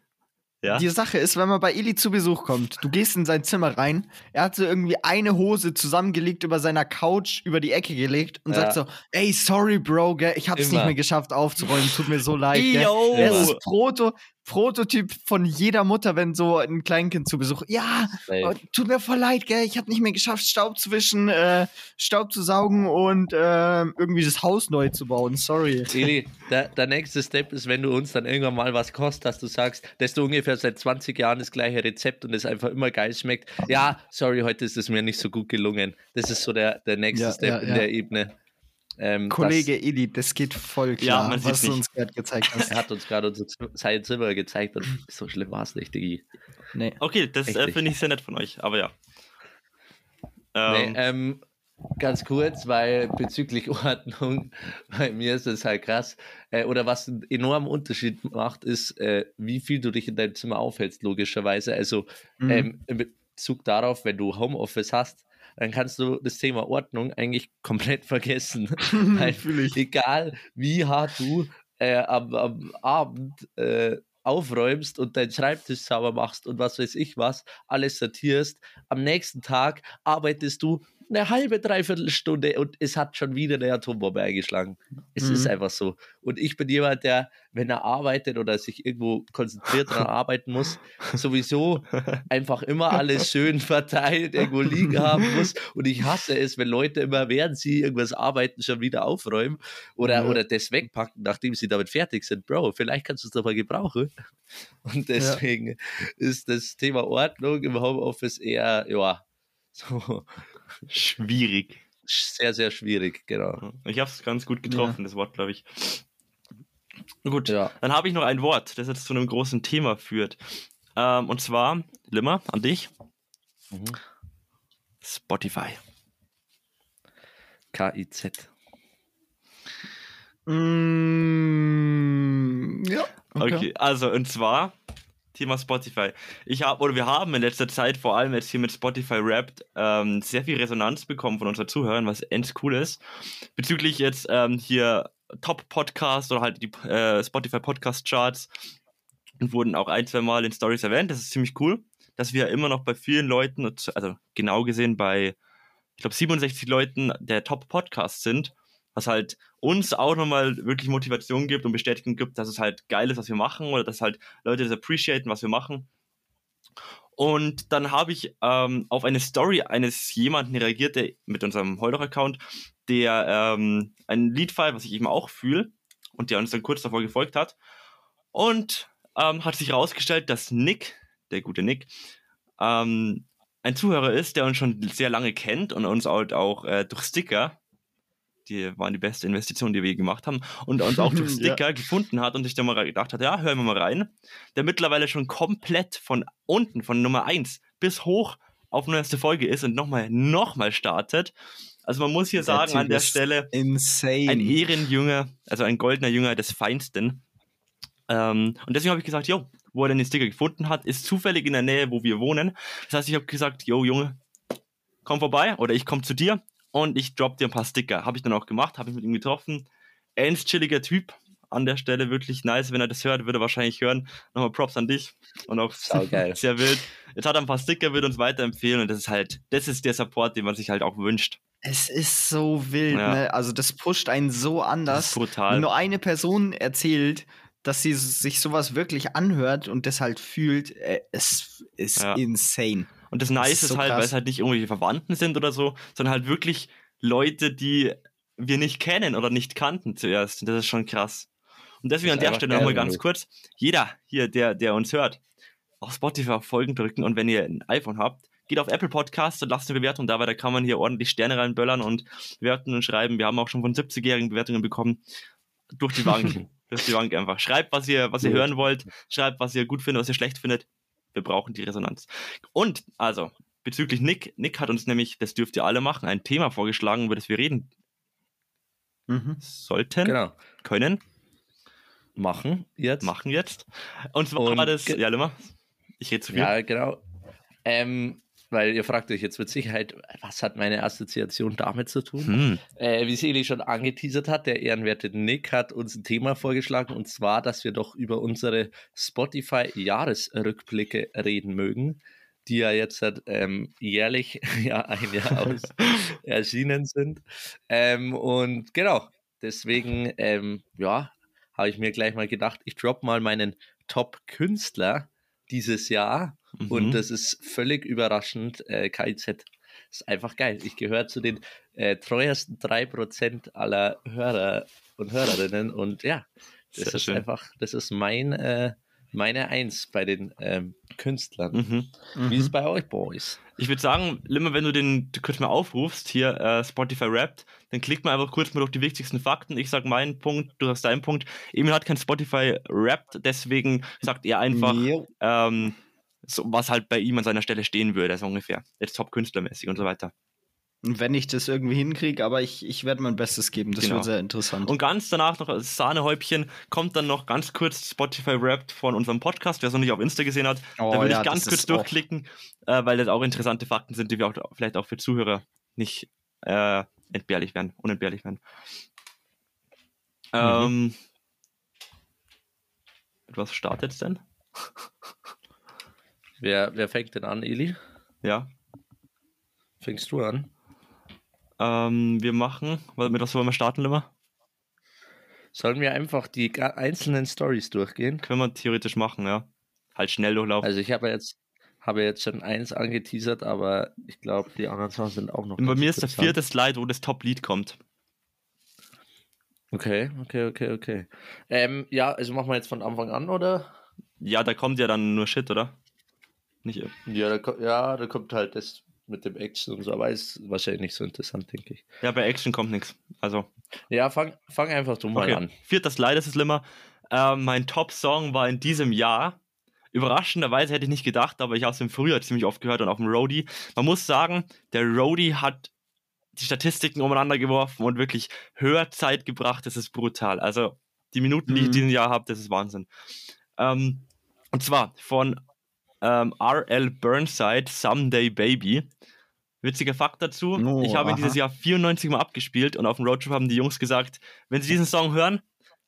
Ja? Die Sache ist, wenn man bei Eli zu Besuch kommt, du gehst in sein Zimmer rein, er hat so irgendwie eine Hose zusammengelegt über seiner Couch über die Ecke gelegt und Ja. sagt so, ey, sorry, Bro, gell, ich hab's nicht Immer. mehr geschafft aufzuräumen, tut mir so leid, gell. Yo! Er ist das Proto, Prototyp von jeder Mutter, wenn so ein Kleinkind zu Besuch, ja, Ey, oh, tut mir voll leid, gell, ich hab nicht mehr geschafft, Staub zu wischen, äh, Staub zu saugen und äh, irgendwie das Haus neu zu bauen, sorry. Eli, der, der nächste Step ist, wenn du uns dann irgendwann mal was kostet, dass du sagst, dass du ungefähr seit 20 Jahren das gleiche Rezept und es einfach immer geil schmeckt. Ja, sorry, heute ist es mir nicht so gut gelungen. Das ist so der, der nächste Ja, Step ja, in ja. der Ebene. Ähm, Kollege Eli, das geht voll klar, man sieht's was du nicht. uns gerade gezeigt Das, hast. er hat uns gerade unser sein Zimmer gezeigt und so schlimm war es nicht, Digi. Nee. Okay, das äh, finde ich sehr nett von euch, aber ja. Nee, Ähm, ähm, ganz kurz, weil bezüglich Ordnung, bei mir ist es halt krass. Äh, oder was einen enormen Unterschied macht, ist, äh, wie viel du dich in deinem Zimmer aufhältst, logischerweise. Also Mhm. ähm, in Bezug darauf, wenn du Homeoffice hast, dann kannst du das Thema Ordnung eigentlich komplett vergessen. Weil egal wie hart du äh, am, am Abend äh, aufräumst und deinen Schreibtisch sauber machst und was weiß ich was, alles sortierst, am nächsten Tag arbeitest du eine halbe, dreiviertel Stunde und es hat schon wieder eine Atombombe eingeschlagen. Es Mhm. ist einfach so. Und ich bin jemand, der, wenn er arbeitet oder sich irgendwo konzentriert daran arbeiten muss, sowieso einfach immer alles schön verteilt irgendwo liegen haben muss. Und ich hasse es, wenn Leute immer, während sie irgendwas arbeiten, schon wieder aufräumen oder, Ja. oder das wegpacken, nachdem sie damit fertig sind. Bro, vielleicht kannst du es doch mal gebrauchen. Und deswegen ist das Thema Ordnung im Homeoffice eher, ja, so schwierig. sehr, sehr schwierig, genau. Ich habe es ganz gut getroffen, das Wort, glaube ich. Gut, Ja. dann habe ich noch ein Wort, das jetzt zu einem großen Thema führt. Ähm, und zwar, Limmer, an dich, Mhm. Spotify. KIZ. Mm, ja. Okay. also und zwar Thema Spotify. Ich habe oder wir haben in letzter Zeit vor allem jetzt hier mit Spotify Wrapped ähm, sehr viel Resonanz bekommen von unseren Zuhörern, was echt cool ist. Bezüglich jetzt ähm, hier Top Podcast oder halt die äh, Spotify Podcast Charts und wurden auch ein, zwei Mal in Stories erwähnt. Das ist ziemlich cool, dass wir immer noch bei vielen Leuten, also genau gesehen bei ich glaube 67 Leuten der Top Podcast sind, was halt uns auch nochmal wirklich Motivation gibt und Bestätigung gibt, dass es halt geil ist, was wir machen oder dass halt Leute das appreciaten, was wir machen. Und dann habe ich ähm, auf eine Story eines jemanden reagiert, der mit unserem Heuloch-Account, der ähm, ein feiert, was ich eben auch fühle und der uns dann kurz davor gefolgt hat. Und ähm, hat sich herausgestellt, dass Nick, der gute Nick, ähm, ein Zuhörer ist, der uns schon sehr lange kennt und uns halt auch äh, durch Sticker die waren die beste Investition, die wir je gemacht haben, und uns auch Ja. Sticker gefunden hat und sich dann mal gedacht hat, ja, hören wir mal rein, der mittlerweile schon komplett von unten, von Nummer 1 bis hoch auf neueste Folge ist und nochmal, nochmal startet. Also man muss hier sagen, an der Stelle, Insane. ein Ehrenjünger, also ein goldener Jünger des Feinsten. Ähm, und deswegen habe ich gesagt, jo, wo er denn den Sticker gefunden hat, ist zufällig in der Nähe, wo wir wohnen. Das heißt, ich habe gesagt, jo, Junge, komm vorbei oder ich komme zu dir und ich drop dir ein paar Sticker. Habe ich dann auch gemacht, habe ich mit ihm getroffen. Ernst chilliger Typ. An der Stelle wirklich nice. Wenn er das hört, würde er wahrscheinlich hören. Nochmal Props an dich. Und auch sehr wild. Jetzt hat er ein paar Sticker, wird uns weiterempfehlen und das ist halt, das ist der Support, den man sich halt auch wünscht. Es ist so wild, Ja. ne? Also das pusht einen so Das anders. ist brutal. Wenn nur eine Person erzählt, dass sie sich sowas wirklich anhört und das halt fühlt, äh, es ist Ja. insane. Und das Das Nice ist ist, so halt, weil es halt nicht irgendwelche Verwandten sind oder so, sondern halt wirklich Leute, die wir nicht kennen oder nicht kannten zuerst. Und das ist schon krass. Und deswegen Das an der Stelle nochmal ganz kurz, jeder hier, der, der uns hört, auf Spotify auf Folgen drücken und wenn ihr ein iPhone habt, geht auf Apple Podcasts und lasst eine Bewertung da, weil da kann man hier ordentlich Sterne reinböllern und bewerten und schreiben. Wir haben auch schon von 70-jährigen Bewertungen bekommen. Durch die Bank. durch die Bank einfach. Schreibt, was ihr, was ihr hören wollt. Schreibt, was ihr gut findet, was ihr schlecht findet. Wir brauchen die Resonanz. Und, also, bezüglich Nick, Nick hat uns nämlich, das dürft ihr alle machen, ein Thema vorgeschlagen, über das wir reden Mhm. sollten, Genau. können, Machen jetzt. machen jetzt. Und zwar Und war das, ja, Limmer, ich rede zu viel. Ja, genau. Ähm, weil ihr fragt euch jetzt mit Sicherheit, was hat meine Assoziation damit zu tun? Hm. Äh, wie Seli schon angeteasert hat, der ehrenwerte Nick hat uns ein Thema vorgeschlagen und zwar, dass wir doch über unsere Spotify-Jahresrückblicke reden mögen, die ja jetzt seit, ähm, jährlich ja, ein Jahr aus erschienen sind. Ähm, und genau, deswegen, ähm, ja, habe ich mir gleich mal gedacht, ich drop mal meinen Top-Künstler dieses Jahr Mhm. und das ist völlig überraschend. Äh, KIZ ist einfach geil. Ich gehöre zu den äh, treuesten 3% aller Hörer und Hörerinnen. Und ja, das Sehr ist schön. einfach, das ist mein, äh, meine Eins bei den ähm, Künstlern. Mhm. Wie ist es Mhm. bei euch, Boys? Ich würde sagen, Limmer, wenn du den du kurz mal aufrufst, hier äh, Spotify Wrapped, dann klickt man einfach kurz mal durch die wichtigsten Fakten. Ich sag meinen Punkt, du sagst deinen Punkt. Emil hat kein Spotify Wrapped, deswegen sagt er einfach, ähm, so, was halt bei ihm an seiner Stelle stehen würde, so ungefähr. Jetzt Top-Künstlermäßig und so weiter. Und wenn ich das irgendwie hinkriege, aber ich, ich werde mein Bestes geben. Das Genau. wird sehr interessant. Und ganz danach noch als Sahnehäubchen kommt dann noch ganz kurz Spotify Wrapped von unserem Podcast, wer es noch nicht auf Insta gesehen hat. Oh da würde ja, ich ganz kurz durchklicken, äh, weil das auch interessante Fakten sind, die wir auch vielleicht auch für Zuhörer nicht äh, entbehrlich werden, unentbehrlich werden. Ähm, mit was startet denn? Wer, wer fängt denn an, Eli? Ja. Fängst du an? Ähm, wir machen, mit was wollen wir starten, Limmer? Sollen wir einfach die einzelnen Stories durchgehen? Können wir theoretisch machen, ja. Halt schnell durchlaufen. Also ich habe jetzt, habe jetzt schon eins angeteasert, aber ich glaube, die anderen Sachen sind auch noch. Und bei mir ist der vierte Slide, wo das Top-Lied kommt. Okay, okay, okay, okay. Ähm, ja, also machen wir jetzt von Anfang an, oder? Ja, da kommt ja dann nur Shit, oder? Nicht. Ja, da, ja, da kommt halt das mit dem Action und so, aber ist wahrscheinlich nicht so interessant, denke ich. Ja, bei Action kommt nichts. Also. Ja, fang, fang einfach du mal Okay. an. Vierter Slide ist es Limmer. Ähm, mein Top-Song war in diesem Jahr. Überraschenderweise hätte ich nicht gedacht, aber ich habe es im Frühjahr ziemlich oft gehört und auf dem Roadie. Man muss sagen, der Roadie hat die Statistiken umeinander geworfen und wirklich Hörzeit gebracht. Das ist brutal. Also die Minuten, die ich Mhm. diesen Jahr habe, das ist Wahnsinn. Ähm, und zwar von ähm, R.L. Burnside, Someday Baby. Witziger Fakt dazu. Oh, ich habe ihn dieses Jahr 94 Mal abgespielt und auf dem Roadtrip haben die Jungs gesagt, wenn sie diesen Song hören,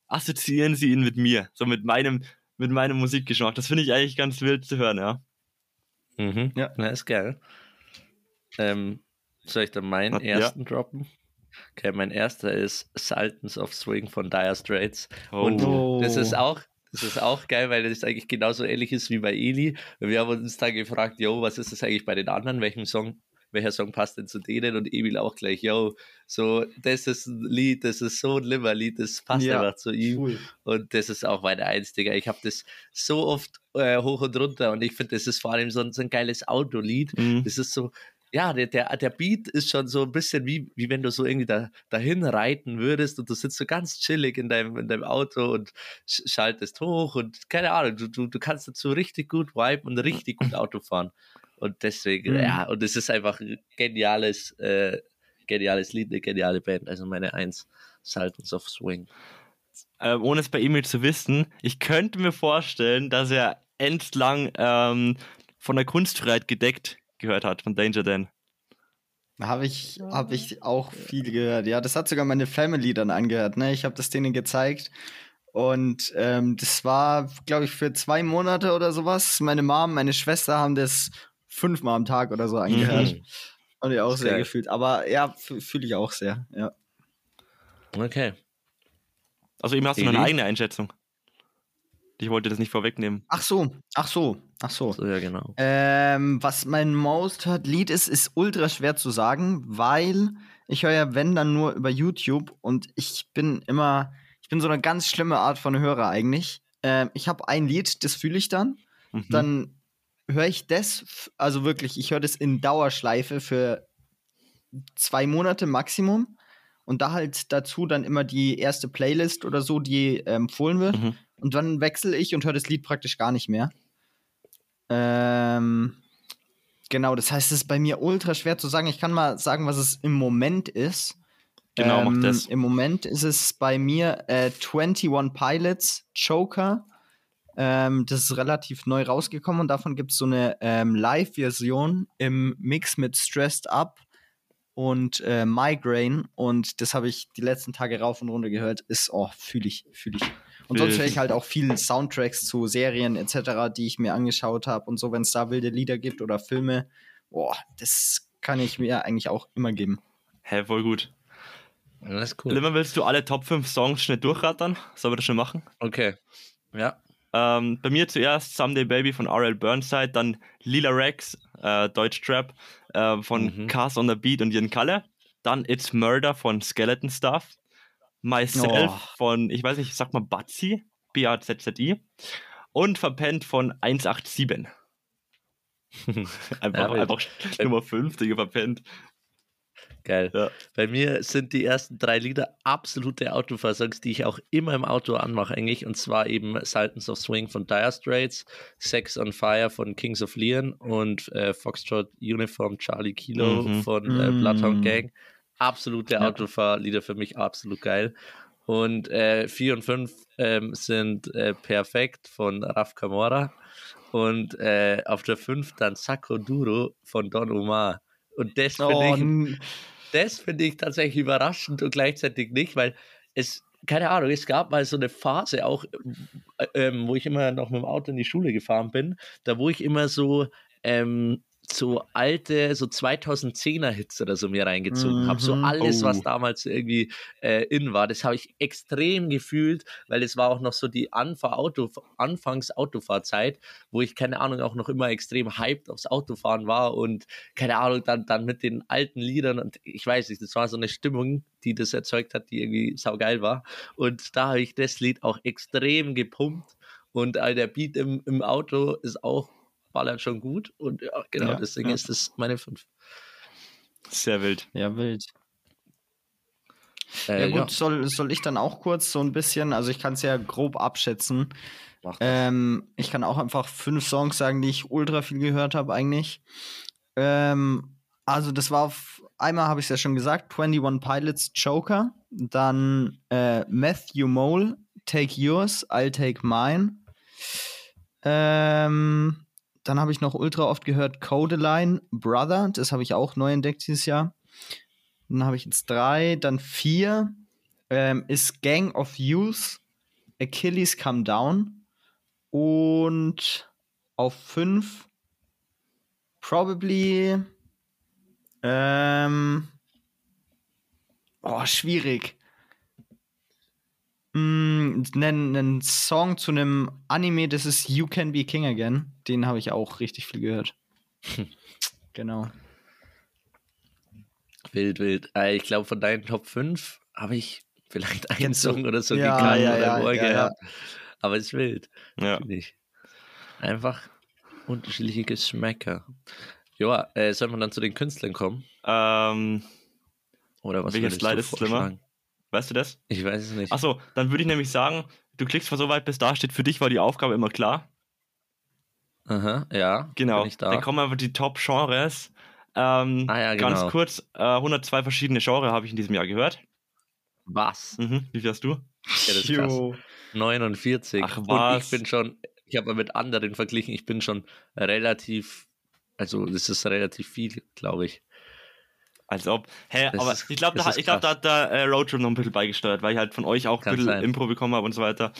assoziieren sie ihn mit mir. So mit meinem, mit meinem Musikgeschmack. Das finde ich eigentlich ganz wild zu hören, ja. Mhm. Ja. Na, ist geil. Ähm, soll ich dann meinen Ja. ersten droppen? Okay, mein erster ist Sultans of Swing von Dire Straits. Oh. Und das ist auch, das ist auch geil, weil das eigentlich genauso ähnlich ist wie bei Eli. Wir haben uns dann gefragt, yo, was ist das eigentlich bei den anderen? Welchen Song, welcher Song passt denn zu denen? Und Emil auch gleich, yo, so, das ist ein Lied, das ist so ein Limmerlied, das passt Ja. einfach zu ihm. Cool. Und das ist auch meine Eins, Digga. Ich habe das so oft äh, hoch und runter und ich finde, das ist vor allem so ein, so ein geiles Autolied. Mhm. Das ist so, ja, der, der, der Beat ist schon so ein bisschen wie, wie wenn du so irgendwie da, dahin reiten würdest und du sitzt so ganz chillig in deinem, in deinem Auto und sch schaltest hoch und keine Ahnung, du, du, du kannst dazu richtig gut viben und richtig gut Auto fahren. Und deswegen, Mhm. ja, und es ist einfach ein geniales, äh, geniales Lied, eine geniale Band. Also meine Eins, Sultans of Swing. ähm, ohne es bei Emil zu wissen, ich könnte mir vorstellen, dass er entlang ähm, von der Kunstfreiheit gedeckt gehört hat, von Danger Dan. Habe ich, hab ich auch viel gehört. Ja, das hat sogar meine Family dann angehört. Ne? Ich habe das denen gezeigt. Und ähm, das war, glaube ich, für zwei Monate oder sowas. Meine Mom, meine Schwester haben das fünfmal am Tag oder so angehört. Mhm. Habe ich auch sehr geil. gefühlt. Aber ja, fühle ich auch sehr. Ja. Okay. Also eben hast du noch eine eigene Einschätzung. Ich wollte das nicht vorwegnehmen. Ach so, ach so, ach so. So, ja, genau. Ähm, was mein most heard Lied ist, ist ultra schwer zu sagen, weil ich höre ja, wenn dann nur über YouTube und ich bin immer, ich bin so eine ganz schlimme Art von Hörer eigentlich. Ähm, ich habe ein Lied, das fühle ich dann, Mhm. dann höre ich das, also wirklich, ich höre das in Dauerschleife für zwei Monate Maximum und da halt dazu dann immer die erste Playlist oder so, die äh, empfohlen wird. Mhm. Und dann wechsle ich und höre das Lied praktisch gar nicht mehr. Ähm, genau, das heißt, es ist bei mir ultra schwer zu sagen. Ich kann mal sagen, was es im Moment ist. Genau, Ähm, das. Im Moment ist es bei mir äh, 21 Pilots Joker. Ähm, das ist relativ neu rausgekommen und davon gibt es so eine ähm, Live-Version im Mix mit Stressed Up und äh, Migraine. Und das habe ich die letzten Tage rauf und runter gehört. Ist, oh, fühle ich, fühle ich. Und sonst höre ich halt auch viele Soundtracks zu Serien etc., die ich mir angeschaut habe und so, wenn es da wilde Lieder gibt oder Filme. Boah, das kann ich mir eigentlich auch immer geben. Hä, voll gut. Das ist cool. Limmer, willst du alle Top 5 Songs schnell durchrattern? Sollen wir das schon machen? Okay. Ja. Ähm, bei mir zuerst Someday Baby von R.L. Burnside, dann Lila Rex, äh, Deutsch Trap, äh, von Mhm. Cars on the Beat und Jen Kalle. Dann It's Murder von Skeleton Stuff. Myself Oh. von, ich weiß nicht, sag mal Batzi, B-A-Z-Z-I. Und Verpennt von 187. einfach, Ja, einfach Nummer 5, Digga, Verpennt. Geil. Ja. Bei mir sind die ersten drei Lieder absolute Autofahrsongs, die ich auch immer im Auto anmache eigentlich. Und zwar eben Sultans of Swing von Dire Straits, Sex on Fire von Kings of Leon und äh, Foxtrot Uniform Charlie Kilo Mhm. von äh, Mm. Bloodhound Gang. Absolute Ja. Autofahrlieder für mich, absolut geil. Und äh, vier und fünf ähm, sind äh, perfekt von Raf Camora. Und äh, auf der fünf dann Sacro Duro von Don Omar. Und das finde Oh, ich das finde ich tatsächlich überraschend und gleichzeitig nicht, weil es, keine Ahnung, es gab mal so eine Phase auch, äh, ähm, wo ich immer noch mit dem Auto in die Schule gefahren bin, da wo ich immer so, ähm, so alte, so 2010er Hits oder so mir reingezogen habe. So Mhm. alles, was Oh. damals irgendwie äh, in war, das habe ich extrem gefühlt, weil es war auch noch so die -Auto Anfangs-Autofahrzeit, wo ich, keine Ahnung, auch noch immer extrem hyped aufs Autofahren war und keine Ahnung, dann, dann mit den alten Liedern und ich weiß nicht, das war so eine Stimmung, die das erzeugt hat, die irgendwie saugeil war. Und da habe ich das Lied auch extrem gepumpt und äh, der Beat im, im Auto ist auch ballert schon gut und ja, genau, Ja, deswegen ja. ist das meine fünf. Sehr wild. ja, wild. Äh, ja, gut, Soll, soll ich dann auch kurz so ein bisschen, also ich kann es ja grob abschätzen. Ähm, ich kann auch einfach fünf Songs sagen, die ich ultra viel gehört habe eigentlich. Ähm, also das war auf, einmal habe ich es ja schon gesagt, 21 Pilots Joker, dann äh, Matthew Mole, Take Yours, I'll Take Mine. Ähm, dann habe ich noch ultra oft gehört Codeline, Brother, das habe ich auch neu entdeckt dieses Jahr. Dann habe ich jetzt drei, dann vier ähm, ist Gang of Youth, Achilles Come Down. Und auf fünf probably ähm, oh, schwierig. Mm, Einen einen Song zu einem Anime, das ist You Can Be King Again. Den habe ich auch richtig viel gehört. genau. Wild, wild. Äh, ich glaube, von deinen Top 5 habe ich vielleicht einen Kennst du- Song oder so Ja, gekannt ja, oder ja, ja, gehabt. Aber es ist wild. Ja. Finde ich. Einfach unterschiedliche Geschmäcker. Ja, äh, soll man dann zu den Künstlern kommen? Ähm, Oder was würdest du ist schlimmer? Weißt du das? Ich weiß es nicht. Achso, dann würde ich nämlich sagen, du klickst mal so weit, bis da steht, für dich war die Aufgabe immer klar. Aha, ja. Genau. Bin ich da. Dann kommen einfach die Top-Genres. Ähm, Ah ja, Ganz genau. kurz, äh, 102 verschiedene Genres habe ich in diesem Jahr gehört. Was? Mhm. Wie viel hast du? Ja, das ist krass. Jo. 49. Ach, Und was? ich bin schon, ich habe mal mit anderen verglichen, ich bin schon relativ, also das ist relativ viel, glaube ich. Als ob. Hä, Das aber ist- ich glaube, da, ich glaub, da hat der äh, Roadtrip noch ein bisschen beigesteuert, weil ich halt von euch auch ein Kann bisschen sein. Impro bekommen habe und so weiter.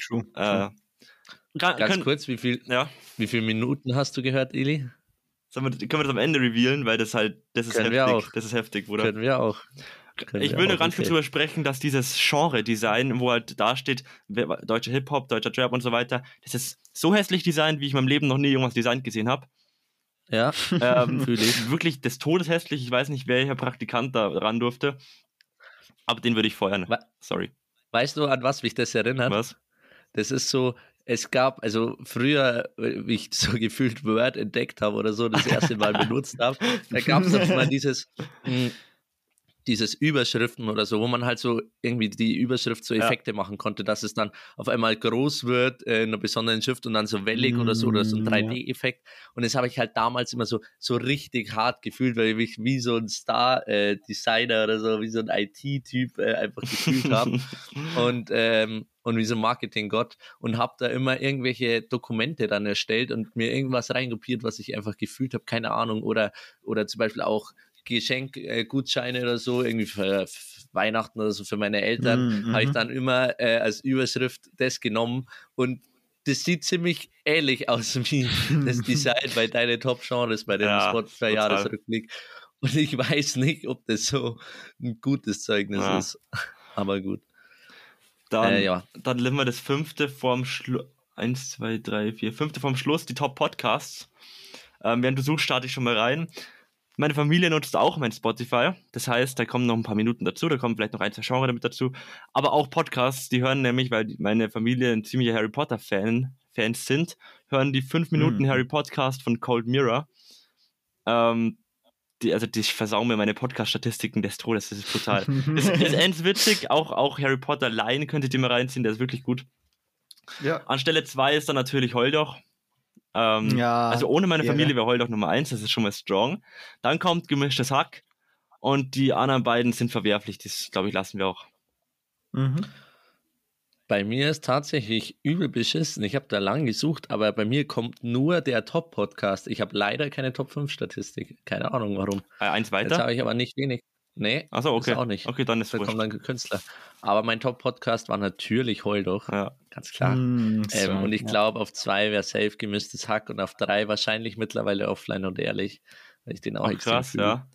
True. Äh, kann, Ganz können, kurz, wie viel, Ja, wie viele Minuten hast du gehört, Eli? Wir, können wir das am Ende revealen, weil das halt, das ist Können wir heftig. auch. Das ist heftig, Bruder. Können wir auch. Können Ich will nur ganz kurz drüber sprechen, dass dieses Genre-Design, wo halt da steht, deutscher Hip-Hop, deutscher Trap und so weiter, das ist so hässlich designt, wie ich in meinem Leben noch nie irgendwas designt gesehen habe. Ja, Ähm, wirklich des Todes hässlich. Ich weiß nicht, welcher Praktikant da ran durfte. Aber den würde ich feuern. Wa- Sorry. weißt du, an was mich das erinnert? Was? Das ist so, es gab, also früher, wie ich so gefühlt Word entdeckt habe oder so, das erste Mal benutzt habe, da gab es mal dieses, mh, dieses Überschriften oder so, wo man halt so irgendwie die Überschrift so Ja. Effekte machen konnte, dass es dann auf einmal groß wird äh, in einer besonderen Schrift und dann so wellig oder so oder so ein Mm, ja. 3D-Effekt. Und das habe ich halt damals immer so, so richtig hart gefühlt, weil ich mich wie so ein Star-Designer oder so, wie so ein IT-Typ äh, einfach gefühlt habe und, ähm, und wie so ein Marketing-Gott und habe da immer irgendwelche Dokumente dann erstellt und mir irgendwas reinkopiert, was ich einfach gefühlt habe, keine Ahnung. Oder, oder zum Beispiel auch Geschenkgutscheine äh, Gutscheine oder so, irgendwie für, Weihnachten oder so für meine Eltern, Mhm, habe ich mhm. dann immer äh, als Überschrift das genommen und das sieht ziemlich ähnlich aus wie das Design bei deinen Top-Genres, bei dem Ja, Spotify-Jahresrückblick. Und ich weiß nicht, ob das so ein gutes Zeugnis Ja. ist. Aber gut. Dann, Äh, ja. dann nehmen wir das fünfte vorm Schluss. Eins, zwei, drei, vier, fünfte vom Schluss, die Top-Podcasts. Ähm, während du suchst, starte ich schon mal rein. Meine Familie nutzt auch mein Spotify. Das heißt, da kommen noch ein paar Minuten dazu, da kommen vielleicht noch ein, zwei Genre damit dazu. Aber auch Podcasts, die hören nämlich, weil meine Familie ein ziemlicher Harry Potter-Fan Fans sind, hören die 5 Minuten Mhm. Harry Podcast von Cold Mirror. Ähm, die, also die versauen mir meine Podcast-Statistiken des Todes, das ist brutal. ist, ist ends witzig, auch, auch Harry Potter Line könntet ihr mal reinziehen, der ist wirklich gut. ja. An Stelle 2 ist dann natürlich Holdoch. Ähm, Ja, also ohne meine. Familie wäre Holdoch Nummer 1, das ist schon mal strong. Dann kommt gemischtes Hack und die anderen beiden sind verwerflich, das glaube ich lassen wir auch. Mhm. Bei mir ist tatsächlich übel beschissen. Ich habe da lang gesucht, aber bei mir kommt nur der Top-Podcast. Ich habe leider keine Top-5-Statistik. Keine Ahnung warum. Äh, eins Jetzt weiter? habe ich aber nicht wenig. Nee, Achso, okay. ist auch nicht. Okay, dann ist da wurscht. kommt dann Künstler. Aber mein Top-Podcast war natürlich Holdoch. Ja. Ganz klar. Mm, so, Ähm, und ich ja. glaube, auf zwei wäre safe gemischtes Hack und auf drei wahrscheinlich mittlerweile offline und ehrlich. Weil ich den auch Auch extrem krass, fühle. ja.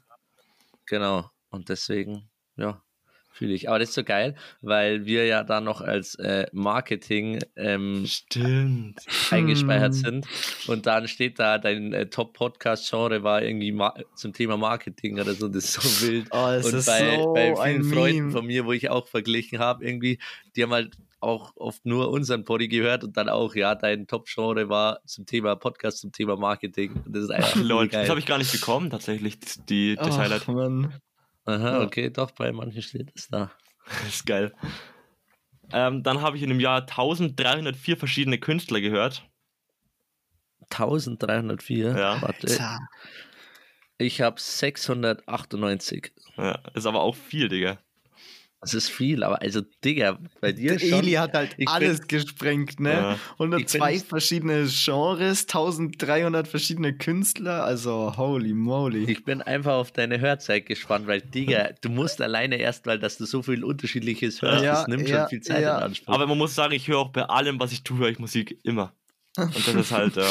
Genau. Und deswegen, ja, fühle ich. Aber das ist so geil, weil wir ja da noch als äh, Marketing ähm, Stimmt. eingespeichert Hm. sind. Und dann steht da, dein äh, Top-Podcast-Genre war irgendwie ma zum Thema Marketing oder so. Das ist so wild. Oh, es und ist bei, so bei vielen Freunden Meme. von mir, wo ich auch verglichen habe, irgendwie, die haben halt auch oft nur unseren Poddy gehört und dann auch, ja, dein Top-Genre war zum Thema Podcast, zum Thema Marketing. Und das ist einfach Lol, geil. das habe ich gar nicht bekommen, tatsächlich, die, die, das Ach, Highlight. Mann. Aha, Ja. okay, doch, bei manchen steht es da. Das ist geil. Ähm, dann habe ich in einem Jahr 1304 verschiedene Künstler gehört. 1304. Ja. Warte, ich habe 698. Ja, ist aber auch viel, Digga. Das ist viel, aber also, Digga, bei dir Der schon. Eli hat halt Ich alles gesprengt, ne? Ja. 102 Ich bin- verschiedene Genres, 1300 verschiedene Künstler, also holy moly. Ich bin einfach auf deine Hörzeit gespannt, weil, Digga, du musst alleine erst, weil dass du so viel Unterschiedliches hörst, Ja, das nimmt ja, schon viel Zeit ja. in Anspruch. Aber man muss sagen, ich höre auch bei allem, was ich tue, höre ich Musik immer. Und das ist halt, ja.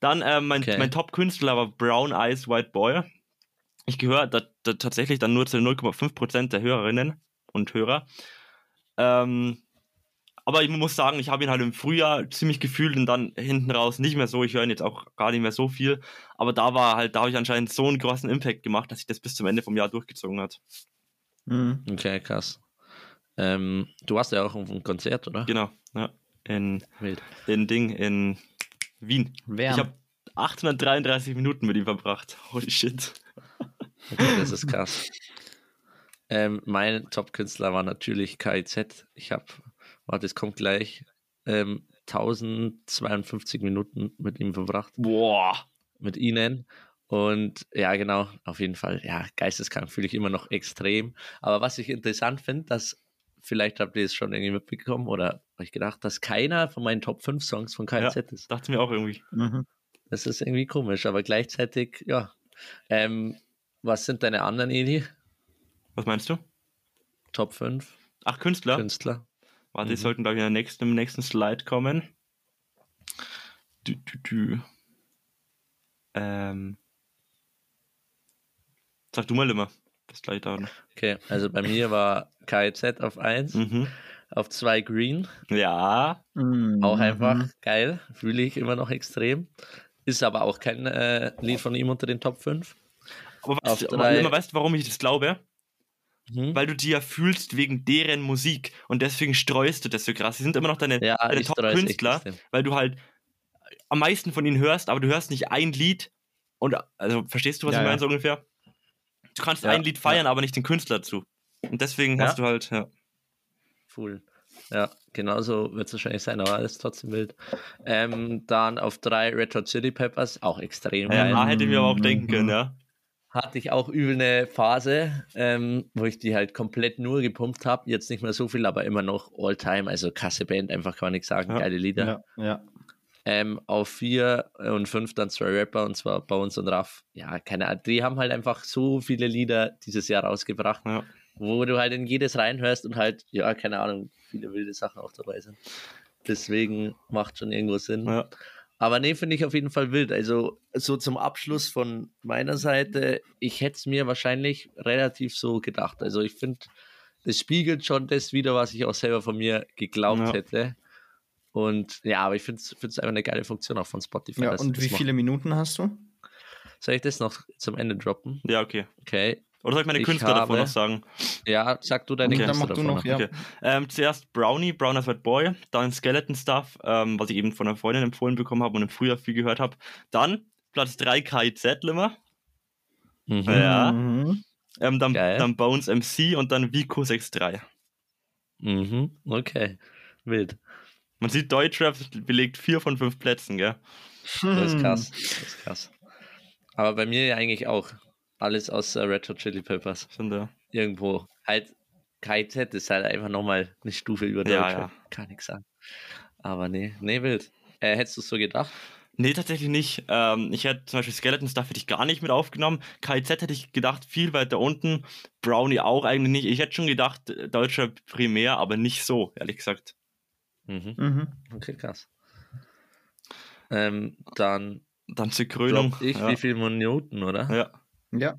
Dann, ähm, mein, Okay. mein Top-Künstler war Brown Eyes White Boy. Ich gehöre da, da tatsächlich dann nur zu 0,5% der Hörerinnen und Hörer. Ähm, aber ich muss sagen, ich habe ihn halt im Frühjahr ziemlich gefühlt und dann hinten raus nicht mehr so. Ich höre ihn jetzt auch gar nicht mehr so viel. Aber da war halt, da habe ich anscheinend so einen großen Impact gemacht, dass sich das bis zum Ende vom Jahr durchgezogen hat. Mhm. Okay, krass. Ähm, du warst ja auch auf einem Konzert, oder? Genau, ja. In, Wild. in Ding, in Wien. Wer? Ich habe 833 Minuten mit ihm verbracht. Holy shit. Okay, das ist krass. Ähm, mein Top-Künstler war natürlich KIZ. Ich habe, warte, es kommt gleich, ähm, 1052 Minuten mit ihm verbracht. Boah. mit ihnen. Und ja, genau, auf jeden Fall. Ja, geisteskrank fühle ich immer noch extrem. Aber was ich interessant finde, dass vielleicht habt ihr es schon irgendwie mitbekommen oder euch gedacht, dass keiner von meinen Top 5 Songs von KZ ist. Dachte mir auch irgendwie. Mhm. Das ist irgendwie komisch, aber gleichzeitig, ja. Ähm, was sind deine anderen, Eli? Was meinst du? Top 5 Ach, Künstler? Künstler? Warte, die Mhm. sollten, glaube ich, in der nächsten, im nächsten Slide kommen. Du, du, du. Ähm. Sag du mal immer. Das gleich da. Okay, also bei mir war KZ auf 1, Mhm. auf 2 Green. Ja. Mhm. Auch einfach geil. Fühle ich immer noch extrem. Ist aber auch kein äh, Lied von ihm unter den Top 5. Aber Auf weißt, du- aber drei. immer weißt du, warum ich das glaube? Mhm. Weil du die ja fühlst wegen deren Musik und deswegen streust du das so krass. Sie sind immer noch deine, Ja, deine Top-Künstler, weil du halt am meisten von ihnen hörst, aber du hörst nicht ein Lied und also verstehst du, was Ja, ich meine, so ungefähr? Du kannst ein Lied feiern, aber nicht den Künstler dazu. Und deswegen hast du halt, ja. Cool. Ja, genauso wird es wahrscheinlich sein, aber alles trotzdem wild. Ähm, dann auf 3 Red Hot Chili Peppers, auch extrem Ja, da hätte ich mir aber auch denken können, ja. Hatte ich auch übel eine Phase, ähm, wo ich die halt komplett nur gepumpt habe. Jetzt nicht mehr so viel, aber immer noch All-Time. Also krasse Band, einfach kann man nichts sagen. Ja. Geile Lieder. Ja, ja. Ähm, auf 4 und 5 dann zwei Rapper und zwar Bones und Raff. Ja, keine Ahnung. Die haben halt einfach so viele Lieder dieses Jahr rausgebracht, Ja. wo du halt in jedes reinhörst und halt, ja, keine Ahnung, viele wilde Sachen auch dabei sind. Deswegen macht schon irgendwo Sinn. ja. Aber nee, finde ich auf jeden Fall wild. Also so zum Abschluss von meiner Seite, ich hätte es mir wahrscheinlich relativ so gedacht. Also ich finde, das spiegelt schon das wieder, was ich auch selber von mir geglaubt Ja. hätte. Und ja, aber ich finde es einfach eine geile Funktion auch von Spotify. ja und wie machen. viele Minuten hast du? Soll ich das noch zum Ende droppen? Ja, okay. Okay. Oder soll ich meine Ich Künstler davon habe- noch sagen? Ja, sag du deine Okay. Dann Künstler mach du davon noch, ja. Okay. Ähm, zuerst Brownie, Brown as Wet Boy, dann Skeleton Stuff, ähm, was ich eben von einer Freundin empfohlen bekommen habe und im Frühjahr viel gehört habe. Dann Platz 3 KIZ Limmer, Mhm. Ja. Mhm. ähm, dann, Geil. dann Bones MC und dann Vico 63. Mhm. Okay. Wild. Man sieht, Deutschrap belegt vier von fünf Plätzen, gell? Das Hm. ist krass. Das ist krass. Aber bei mir ja eigentlich auch. Alles außer Red Hot Chili Peppers. Sind, Irgendwo. Halt, KZ ist halt einfach nochmal eine Stufe über Ja, Deutschland. Kann nichts sagen. Aber nee, nee, wild. Äh, hättest du es so gedacht? Nee, tatsächlich nicht. Ähm, ich hätte zum Beispiel Skeleton Stuff hätte ich gar nicht mit aufgenommen. KIZ hätte ich gedacht, viel weiter unten. Brownie auch eigentlich nicht. Ich hätte schon gedacht, äh, Deutschrap primär, aber nicht so, ehrlich gesagt. Mhm. Mhm. Okay, krass. Ähm, dann Dann zur Krönung. ich, ja. wie viele Minuten, oder? ja. Ja.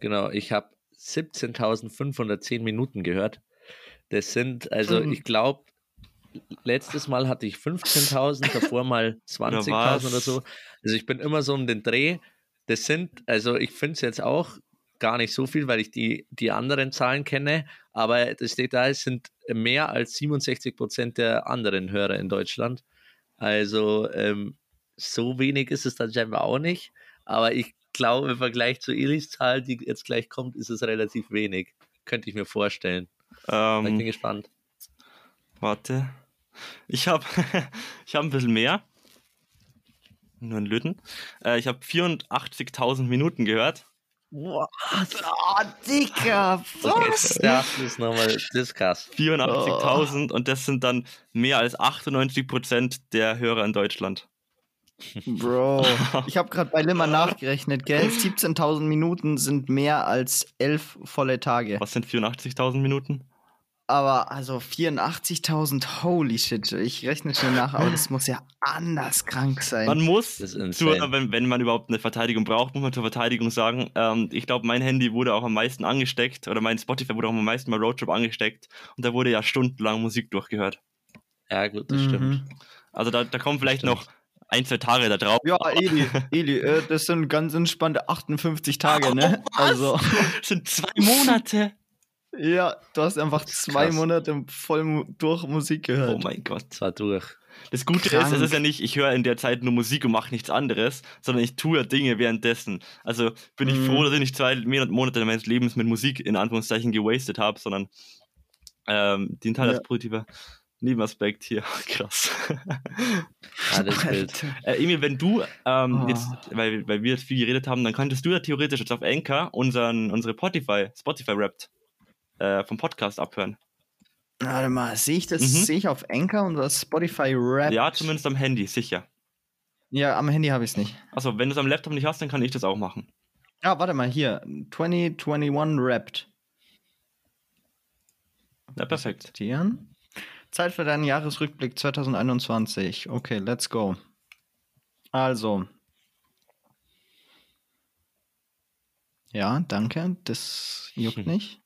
Genau, ich habe 17.510 Minuten gehört. Das sind, also Mhm. ich glaube, letztes Mal hatte ich 15.000, davor mal 20.000 was? oder so. Also ich bin immer so um den Dreh. Das sind, also ich finde es jetzt auch gar nicht so viel, weil ich die, die anderen Zahlen kenne, aber das steht da, es sind mehr als 67 Prozent der anderen Hörer in Deutschland. Also ähm, so wenig ist es dann scheinbar auch nicht, aber ich glaube, im Vergleich zu Elis Zahl, die jetzt gleich kommt, ist es relativ wenig. Könnte ich mir vorstellen. Ich bin Ähm, gespannt. warte. Ich habe ich hab ein bisschen mehr. Nur ein Lütten. Äh, ich habe 84.000 Minuten gehört. Boah, oh, Dicker, Okay, was? das ist nochmal, das ist krass. 84.000 und das sind dann mehr als 98% der Hörer in Deutschland. Bro, ich habe gerade bei Limmer nachgerechnet, gell? 17.000 Minuten sind mehr als elf volle Tage. Was sind 84.000 Minuten? Aber also 84.000, holy shit. Ich rechne schnell nach, aber das muss ja anders krank sein. Man muss, zur, wenn, wenn man überhaupt eine Verteidigung braucht, muss man zur Verteidigung sagen, ähm, ich glaube, mein Handy wurde auch am meisten angesteckt oder mein Spotify wurde auch am meisten bei Roadtrip angesteckt und da wurde ja stundenlang Musik durchgehört. Ja, gut, das Mhm. stimmt. Also da, da kommen vielleicht noch ein, zwei Tage da drauf. Ja, Eli, Eli, äh, das sind ganz entspannte 58 Tage, ne? Oh, was? Also, Das sind zwei Monate. ja, du hast einfach zwei krass. Monate voll durch Musik gehört. Oh mein Gott. Das war durch. Das Gute Krank. ist, es ist ja nicht, ich höre in der Zeit nur Musik und mache nichts anderes, sondern ich tue ja Dinge währenddessen. Also bin ich Mhm. froh, dass ich nicht zwei Monat- Monate meines Lebens mit Musik in Anführungszeichen gewastet habe, sondern ähm, dient halt Ja. als positiver Nebenaspekt hier. Krass. Ah, ist wild. Äh, Emil, wenn du ähm, Oh. jetzt, weil, weil wir jetzt viel geredet haben, dann könntest du ja theoretisch jetzt auf Anchor unseren, unsere Spotify, Spotify-Rapt äh, vom Podcast abhören. Warte mal, sehe ich das? Mhm. Sehe ich auf Anchor und das Spotify Rap? Ja, zumindest am Handy, sicher. Ja, am Handy habe ich es nicht. Also wenn du es am Laptop nicht hast, dann kann ich das auch machen. Ja, warte mal, hier. 2021 Wrapped. Ja, perfekt. Akzeptieren. Zeit für deinen Jahresrückblick 2021. Okay, let's go. Also. Ja, danke. Das juckt Hm. nicht.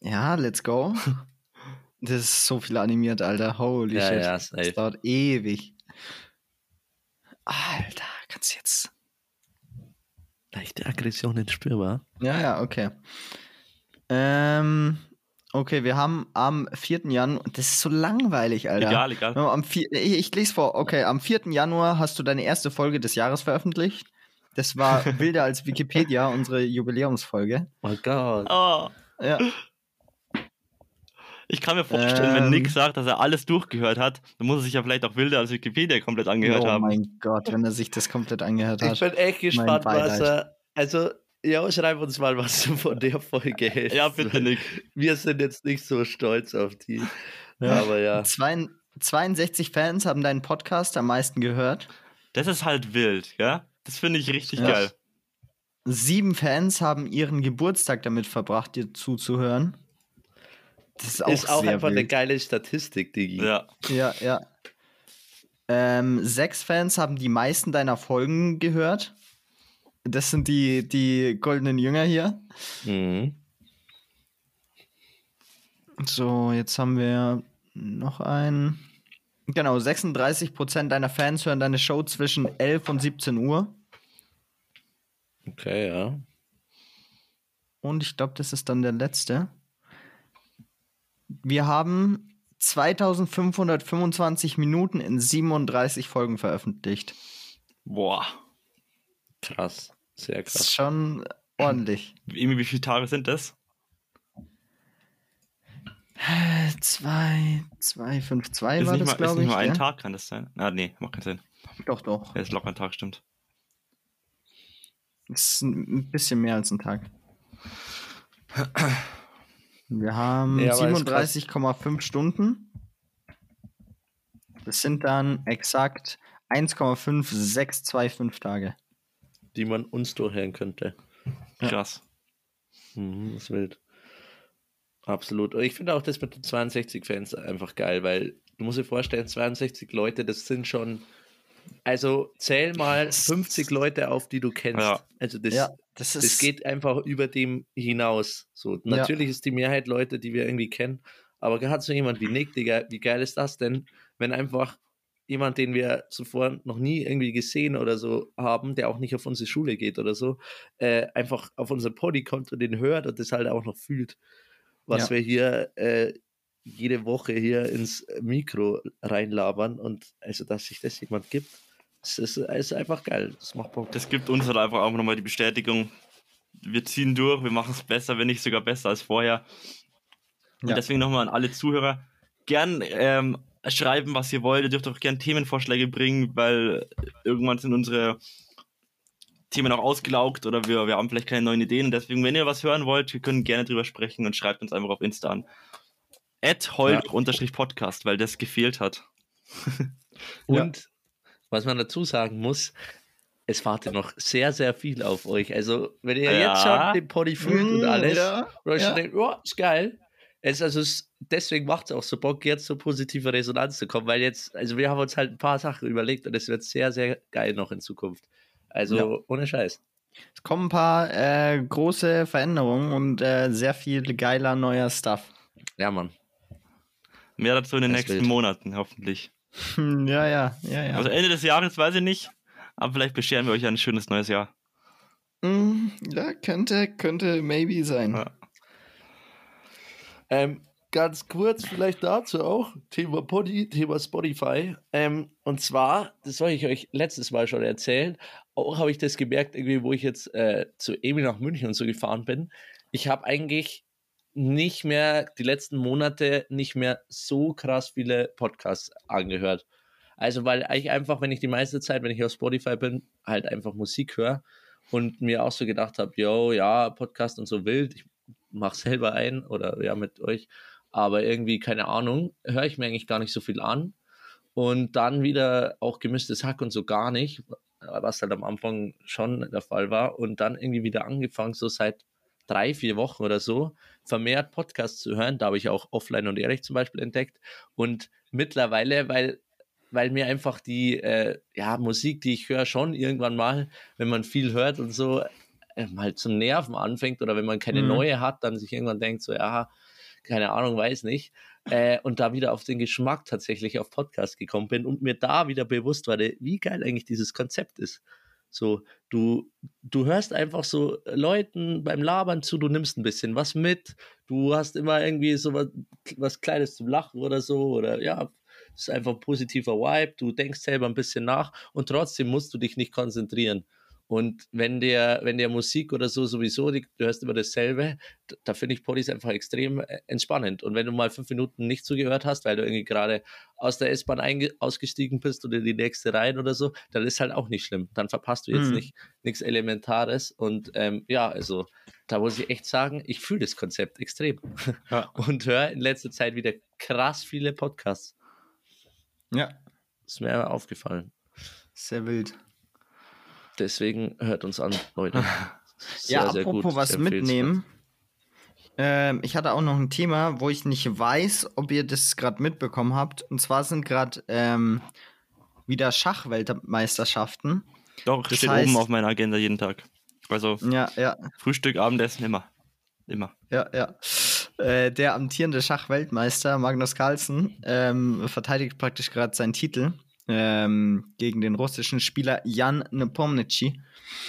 Ja, let's go. Das ist so viel animiert, Alter. Holy Ja, shit. ja, das safe. dauert ewig. Alter, kannst du jetzt. Leichte Aggressionen spürbar. Ja, ja, okay. Ähm, okay, wir haben am 4. Januar. Das ist so langweilig, Alter. Egal, egal. Wir haben Am vier, ich, ich lese vor. Okay, am 4. Januar hast du deine erste Folge des Jahres veröffentlicht. Das war wilder als Wikipedia, unsere Jubiläumsfolge. Oh Gott. Oh, Ja. ich kann mir vorstellen, wenn Ähm. Nick sagt, dass er alles durchgehört hat, dann muss er sich ja vielleicht auch wilder als Wikipedia komplett angehört oh haben. mein Gott, wenn er sich das komplett angehört Ich hat. bin echt gespannt, was er. Also, ja, schreib uns mal, was du von der Folge hältst. Ja, bitte, Nick. Wir sind jetzt nicht so stolz auf die. Ja. Aber ja. Zwei- 62 Fans haben deinen Podcast am meisten gehört. Das ist halt wild, ja? Das finde ich richtig Ja. geil. Sieben Fans haben ihren Geburtstag damit verbracht, dir zuzuhören. Das ist auch, ist auch sehr einfach eine wild. geile Statistik, Digi. Ja. Ja, ja. Ähm, sechs Fans haben die meisten deiner Folgen gehört. Das sind die, die goldenen Jünger hier. Mhm. So, jetzt haben wir noch einen. Genau, 36% deiner Fans hören deine Show zwischen 11 und 17 Uhr. Okay, ja. Und ich glaube, das ist dann der letzte. Wir haben 2525 Minuten in 37 Folgen veröffentlicht. Boah. Krass. Sehr Das ist krass. schon ordentlich. Irgendwie, wie viele Tage sind das? Zwei, zwei, fünf, zwei Ist war das, mal, ist glaube nicht ich. nur ein gell? Tag, kann das sein? Ah, nee, macht keinen Sinn. Doch, doch. Ja, ist locker ein Tag, stimmt. Das ist ein bisschen mehr als ein Tag. Wir haben Ja, aber ist krass. 37,5 Stunden. Das sind dann exakt 1,5625 Tage. Die man uns durchhören könnte. Ja. Krass. Mhm, das ist wild. Absolut. Und ich finde auch das mit den 62 Fans einfach geil, weil du musst dir vorstellen, 62 Leute, das sind schon. Also zähl mal 50 Leute auf, die du kennst. Ja. Also das, ja, das ist. das geht einfach über dem hinaus. So, natürlich ist die Mehrheit Leute, die wir irgendwie kennen, aber gerade so jemand wie Nick, Digga, wie geil ist das denn, wenn einfach jemand, den wir zuvor noch nie irgendwie gesehen oder so haben, der auch nicht auf unsere Schule geht oder so, äh, einfach auf unser Poddy kommt und den hört und das halt auch noch fühlt, was Ja. wir hier äh, jede Woche hier ins Mikro reinlabern und also, dass sich das jemand gibt, das ist, ist einfach geil. Das macht Bock. Das gibt uns halt einfach auch nochmal die Bestätigung, wir ziehen durch, wir machen es besser, wenn nicht sogar besser als vorher. Und Ja. deswegen nochmal an alle Zuhörer, gern ähm, schreiben, was ihr wollt. Ihr dürft auch gern Themenvorschläge bringen, weil irgendwann sind unsere Themen auch ausgelaugt oder wir, wir haben vielleicht keine neuen Ideen. Deswegen, wenn ihr was hören wollt, wir können gerne drüber sprechen und schreibt uns einfach auf Insta an. At Holt-Podcast, weil das gefehlt hat. Und was man dazu sagen muss, es wartet noch sehr, sehr viel auf euch. Also, wenn ihr Ja. jetzt schon den Pony fühlt und Mm, alles, ja, und euch ja. schon denkt, oh, ist geil. Es, also, es, deswegen macht es auch so Bock, jetzt so positive Resonanz zu kommen, weil jetzt, also wir haben uns halt ein paar Sachen überlegt und es wird sehr, sehr geil noch in Zukunft. Also, Ja. ohne Scheiß. Es kommen ein paar äh, große Veränderungen und äh, sehr viel geiler neuer Stuff. Ja, Mann. Mehr dazu in den Das nächsten wild. Monaten, hoffentlich. Hm, ja, ja, ja, ja. Also Ende des Jahres weiß ich nicht, aber vielleicht bescheren wir euch ein schönes neues Jahr. Mm, ja, könnte, könnte maybe sein. Ja. Ähm, ganz kurz vielleicht dazu auch, Thema Poddy, Thema Spotify. Ähm, und zwar, das wollte ich euch letztes Mal schon erzählen, auch habe ich das gemerkt, irgendwie, wo ich jetzt äh, zu Emi nach München und so gefahren bin. Ich habe eigentlich nicht mehr, die letzten Monate nicht mehr so krass viele Podcasts angehört. Also, weil ich einfach, wenn ich die meiste Zeit, wenn ich auf Spotify bin, halt einfach Musik höre und mir auch so gedacht habe, yo, ja, Podcast und so wild, ich mache selber ein oder ja, mit euch, aber irgendwie, keine Ahnung, höre ich mir eigentlich gar nicht so viel an. Und dann wieder auch gemischtes Hack und so gar nicht, was halt am Anfang schon der Fall war. Und dann irgendwie wieder angefangen, so seit drei, vier Wochen oder so, vermehrt Podcasts zu hören. Da habe ich auch Offline und Erich zum Beispiel entdeckt. Und mittlerweile, weil, weil mir einfach die äh, ja, Musik, die ich höre, schon irgendwann mal, wenn man viel hört und so, mal zum Nerven anfängt oder wenn man keine Mhm. neue hat, dann sich irgendwann denkt, so, ja, keine Ahnung, weiß nicht. Äh, und da wieder auf den Geschmack tatsächlich auf Podcast gekommen bin und mir da wieder bewusst war, wie geil eigentlich dieses Konzept ist. So, du, du hörst einfach so Leuten beim Labern zu, du nimmst ein bisschen was mit, du hast immer irgendwie so was, was Kleines zum Lachen oder so, oder ja, es ist einfach ein positiver Vibe, du denkst selber ein bisschen nach und trotzdem musst du dich nicht konzentrieren. Und wenn der, wenn der Musik oder so sowieso, die, du hörst immer dasselbe, da, da finde ich Podis einfach extrem äh, entspannend. Und wenn du mal fünf Minuten nicht zugehört hast, weil du irgendwie gerade aus der S-Bahn ausgestiegen bist oder in die nächste rein oder so, dann ist halt auch nicht schlimm. Dann verpasst du jetzt Mhm. nicht nichts Elementares. Und ähm, ja, also da muss ich echt sagen, ich fühle das Konzept extrem. Ja. Und höre in letzter Zeit wieder krass viele Podcasts. Ja, Ist mir aufgefallen. sehr wild. Deswegen hört uns an, Leute. Sehr, ja, sehr apropos gut, was mitnehmen. Ähm, ich hatte auch noch ein Thema, wo ich nicht weiß, ob ihr das gerade mitbekommen habt. Und zwar sind gerade ähm, wieder Schachweltmeisterschaften. Doch, Das steht heißt- oben auf meiner Agenda jeden Tag. Also Ja, ja, Frühstück, Abendessen, immer. Immer. ja, ja. Äh, der amtierende Schachweltmeister Magnus Carlsen ähm, verteidigt praktisch gerade seinen Titel ähm, gegen den russischen Spieler Jan Nepomniachtchi.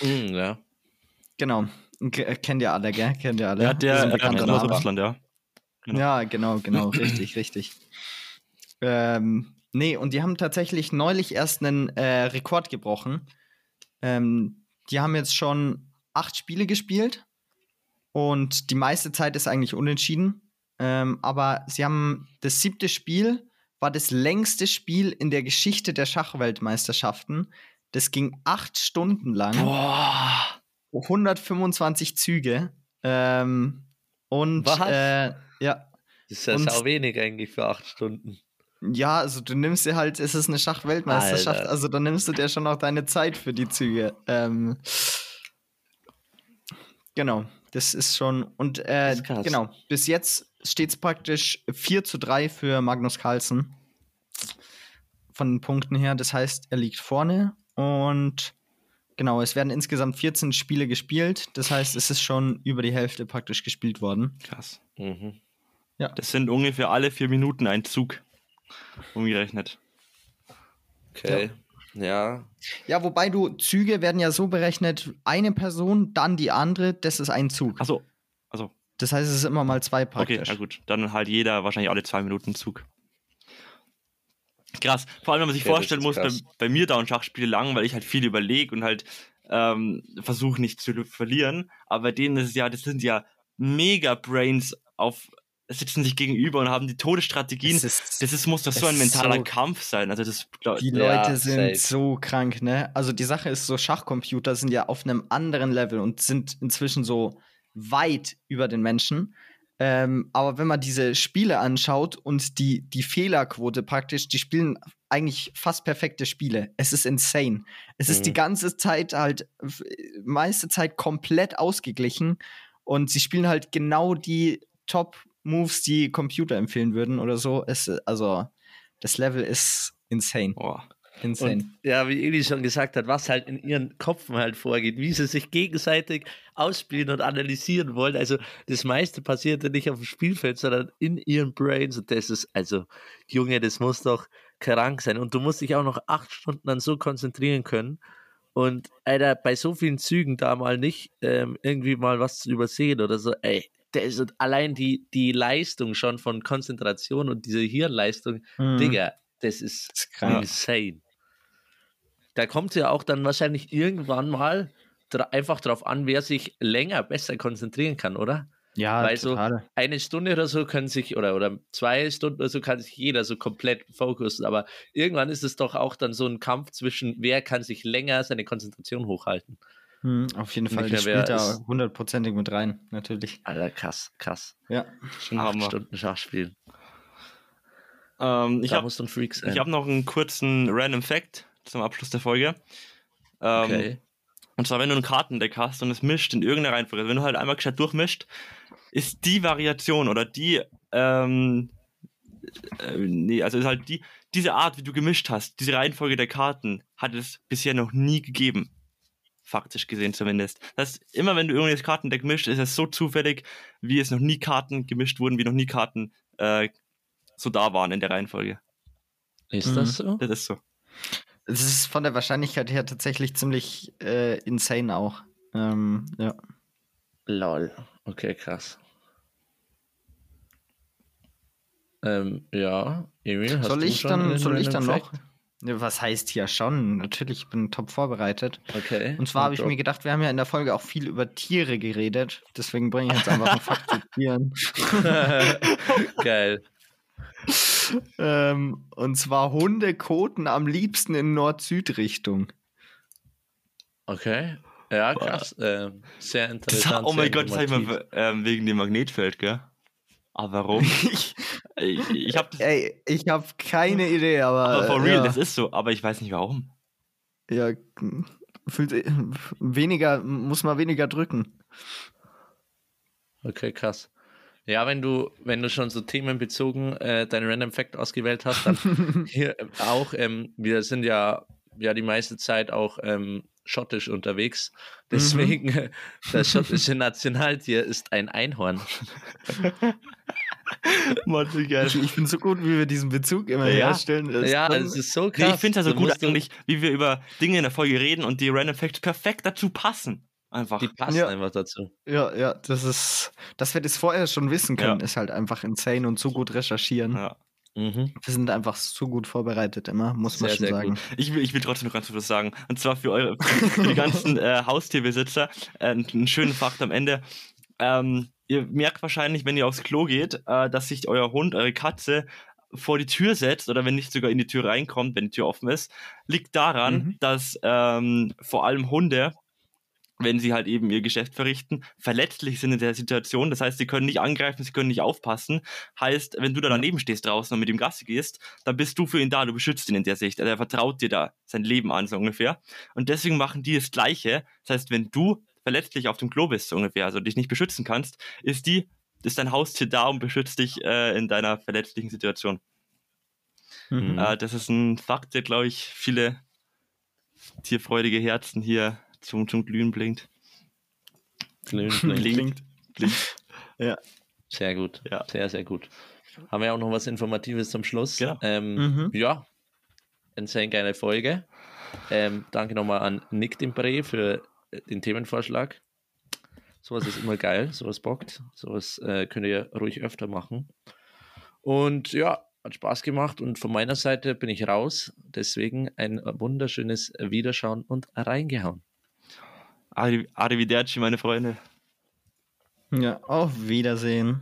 Mm, ja. Genau. K äh, kennt ihr alle, gell? Kennt ihr alle? Ja, der äh, kommt aus. Russland, ja. Genau. Ja, genau, genau, richtig, richtig. Ähm, nee, und die haben tatsächlich neulich erst einen äh, Rekord gebrochen. Ähm, die haben jetzt schon acht Spiele gespielt und die meiste Zeit ist eigentlich unentschieden. Ähm, aber sie haben das siebte Spiel war das längste Spiel in der Geschichte der Schachweltmeisterschaften. Das ging acht Stunden lang. Boah. 125 Züge. Ähm, und Was? Äh, ja, Das ist ja Und- wenig eigentlich für acht Stunden. ja, also du nimmst dir halt, es ist eine Schachweltmeisterschaft, also dann nimmst du dir schon auch deine Zeit für die Züge. Ähm, genau, das ist schon. Und äh, genau, bis jetzt steht es praktisch 4 zu 3 für Magnus Carlsen. Von den Punkten her. Das heißt, er liegt vorne und genau, es werden insgesamt 14 Spiele gespielt. Das heißt, es ist schon über die Hälfte praktisch gespielt worden. Krass. Mhm. Das sind ungefähr alle vier Minuten ein Zug. Umgerechnet. Okay. Ja. Ja, wobei du Züge werden ja so berechnet, eine Person, dann die andere, das ist ein Zug. Achso. Also, Das heißt, es ist immer mal zwei okay, praktisch. na gut. Dann halt jeder wahrscheinlich alle zwei Minuten Zug. Krass. Vor allem, wenn man sich Okay, das vorstellen muss, bei, bei mir dauern Schachspiele lang, weil ich halt viel überlege und halt ähm, versuche nicht zu verlieren. Aber bei denen ist es ja, das sind ja mega Brains auf, sitzen sich gegenüber und haben die Todesstrategien. Es ist, Das ist, muss doch so ein mentaler so- Kampf sein. Also das glaub, die Ja, Leute sind safe. so krank, ne? Also die Sache ist so, Schachcomputer sind ja auf einem anderen Level und sind inzwischen so weit über den Menschen. Ähm, aber wenn man diese Spiele anschaut und die, die Fehlerquote praktisch, die spielen eigentlich fast perfekte Spiele. Es ist insane. Es ist Mhm. die ganze Zeit halt, meiste Zeit komplett ausgeglichen und sie spielen halt genau die Top-Moves, die Computer empfehlen würden oder so. Es, also, das Level ist insane. boah. Insane. Und ja, wie Eli schon gesagt hat, was halt in ihren Köpfen halt vorgeht, wie sie sich gegenseitig ausspielen und analysieren wollen. Also das meiste passiert ja nicht auf dem Spielfeld, sondern in ihren Brains. Und das ist, also, Junge, das muss doch krank sein. Und du musst dich auch noch acht Stunden dann so konzentrieren können. Und Alter, bei so vielen Zügen da mal nicht ähm, irgendwie mal was zu übersehen oder so, ey. Das ist allein die, die Leistung schon von Konzentration und diese Hirnleistung, Mhm. Digga, das ist Das ist insane. Da kommt es ja auch dann wahrscheinlich irgendwann mal dra einfach drauf an, wer sich länger besser konzentrieren kann, oder? Ja, Weil so-. Eine Stunde oder so können sich, oder, oder zwei Stunden oder so kann sich jeder so komplett fokussen, aber irgendwann ist es doch auch dann so ein Kampf zwischen, wer kann sich länger seine Konzentration hochhalten. Mhm, auf jeden Fall, wer spielt da hundertprozentig mit rein, natürlich. Alter, krass, krass. Ja. Schon Acht Hammer. Stunden Schach spielen. Ähm, ich habe hab noch einen kurzen Random Fact zum Abschluss der Folge. Ähm, okay. Und zwar, wenn du ein Kartendeck hast und es mischt in irgendeiner Reihenfolge, wenn du halt einmal gescheit durchmischt, ist die Variation oder die, ähm, äh, nee, also ist halt die, diese Art, wie du gemischt hast, diese Reihenfolge der Karten, hat es bisher noch nie gegeben. faktisch gesehen zumindest. Das heißt, immer wenn du irgendwie das Kartendeck mischt, ist es so zufällig, wie es noch nie Karten gemischt wurden, wie noch nie Karten äh, so da waren in der Reihenfolge. Ist das so? Das ist so. Es ist von der Wahrscheinlichkeit her tatsächlich ziemlich äh, insane auch. Ähm, ja. Lol. Okay, krass. Ähm, ja, Emil, hast Soll du ich schon dann, soll ich dann noch? Was heißt ja schon? Natürlich, ich bin top vorbereitet. Okay. Und zwar habe ich mir gedacht, wir haben ja in der Folge auch viel über Tiere geredet. Deswegen bringe ich jetzt einfach einen Fakt zu Tieren. Geil. Ähm, und zwar Hunde koten am liebsten in Nord-Süd-Richtung. Okay. Ja, krass. Ähm, sehr Das, interessant. oh mein Gott, das habe ich mal ähm, wegen dem Magnetfeld, gell? Aber warum? ich ich ich habe das. habe keine Idee, aber. Aber for real, ja, das ist so, aber ich weiß nicht warum. ja, fühlt, weniger, muss man weniger drücken. Okay, krass. Ja, wenn du, wenn du schon so themenbezogen äh, deinen Random Fact ausgewählt hast, dann hier äh, auch, ähm, wir sind ja, ja die meiste Zeit auch ähm, schottisch unterwegs. Deswegen, äh, das schottische Nationaltier ist ein Einhorn. Mann. Ich, finde so gut, wie wir diesen Bezug immer Ja. herstellen. Das ja, es ist so Nee, krass. ich finde es also Da gut du- eigentlich, wie wir über Dinge in der Folge reden und die Random Facts perfekt dazu passen. Einfach. Die passen Ja. einfach dazu. Ja, ja, das ist, dass wir das vorher schon wissen können, Ja. ist halt einfach insane und so gut recherchieren. Ja. Mhm. Wir sind einfach so gut vorbereitet immer, muss man Sehr, schon sehr sagen. gut. Ich will, ich will trotzdem noch ganz kurz was sagen. Und zwar für eure, für die ganzen äh, Haustierbesitzer, äh, einen schönen Fakt am Ende. Ähm, ihr merkt wahrscheinlich, wenn ihr aufs Klo geht, äh, dass sich euer Hund, eure Katze vor die Tür setzt oder wenn nicht sogar in die Tür reinkommt, wenn die Tür offen ist, liegt daran, Mhm. dass ähm, vor allem Hunde, wenn sie halt eben ihr Geschäft verrichten, verletzlich sind in der Situation. Das heißt, sie können nicht angreifen, sie können nicht aufpassen. Heißt, wenn du da daneben stehst draußen und mit ihm Gassi gehst, dann bist du für ihn da, du beschützt ihn in der Sicht. Also er vertraut dir da sein Leben an, so ungefähr. Und deswegen machen die das Gleiche. Das heißt, wenn du verletzlich auf dem Klo bist, so ungefähr, also dich nicht beschützen kannst, ist die, ist dein Haustier da und beschützt dich äh, in deiner verletzlichen Situation. Mhm. Äh, das ist ein Fakt, der, glaube ich, viele tierfreudige Herzen hier zum, zum Glühen blinkt. Glühen, glühen. Blinkt. Blinkt. Sehr gut. Ja. Sehr, sehr gut. Haben wir auch noch was Informatives zum Schluss? Genau. Ähm, Mhm. Ja, insane geile Folge. Ähm, danke nochmal an Nick Dimbre für äh, den Themenvorschlag. Sowas ist immer geil, sowas bockt. Sowas äh, könnt ihr ruhig öfter machen. Und ja, hat Spaß gemacht und von meiner Seite bin ich raus. Deswegen ein wunderschönes Wiederschauen und reingehauen. Arri- Arrivederci, meine Freunde. Ja, auf Wiedersehen.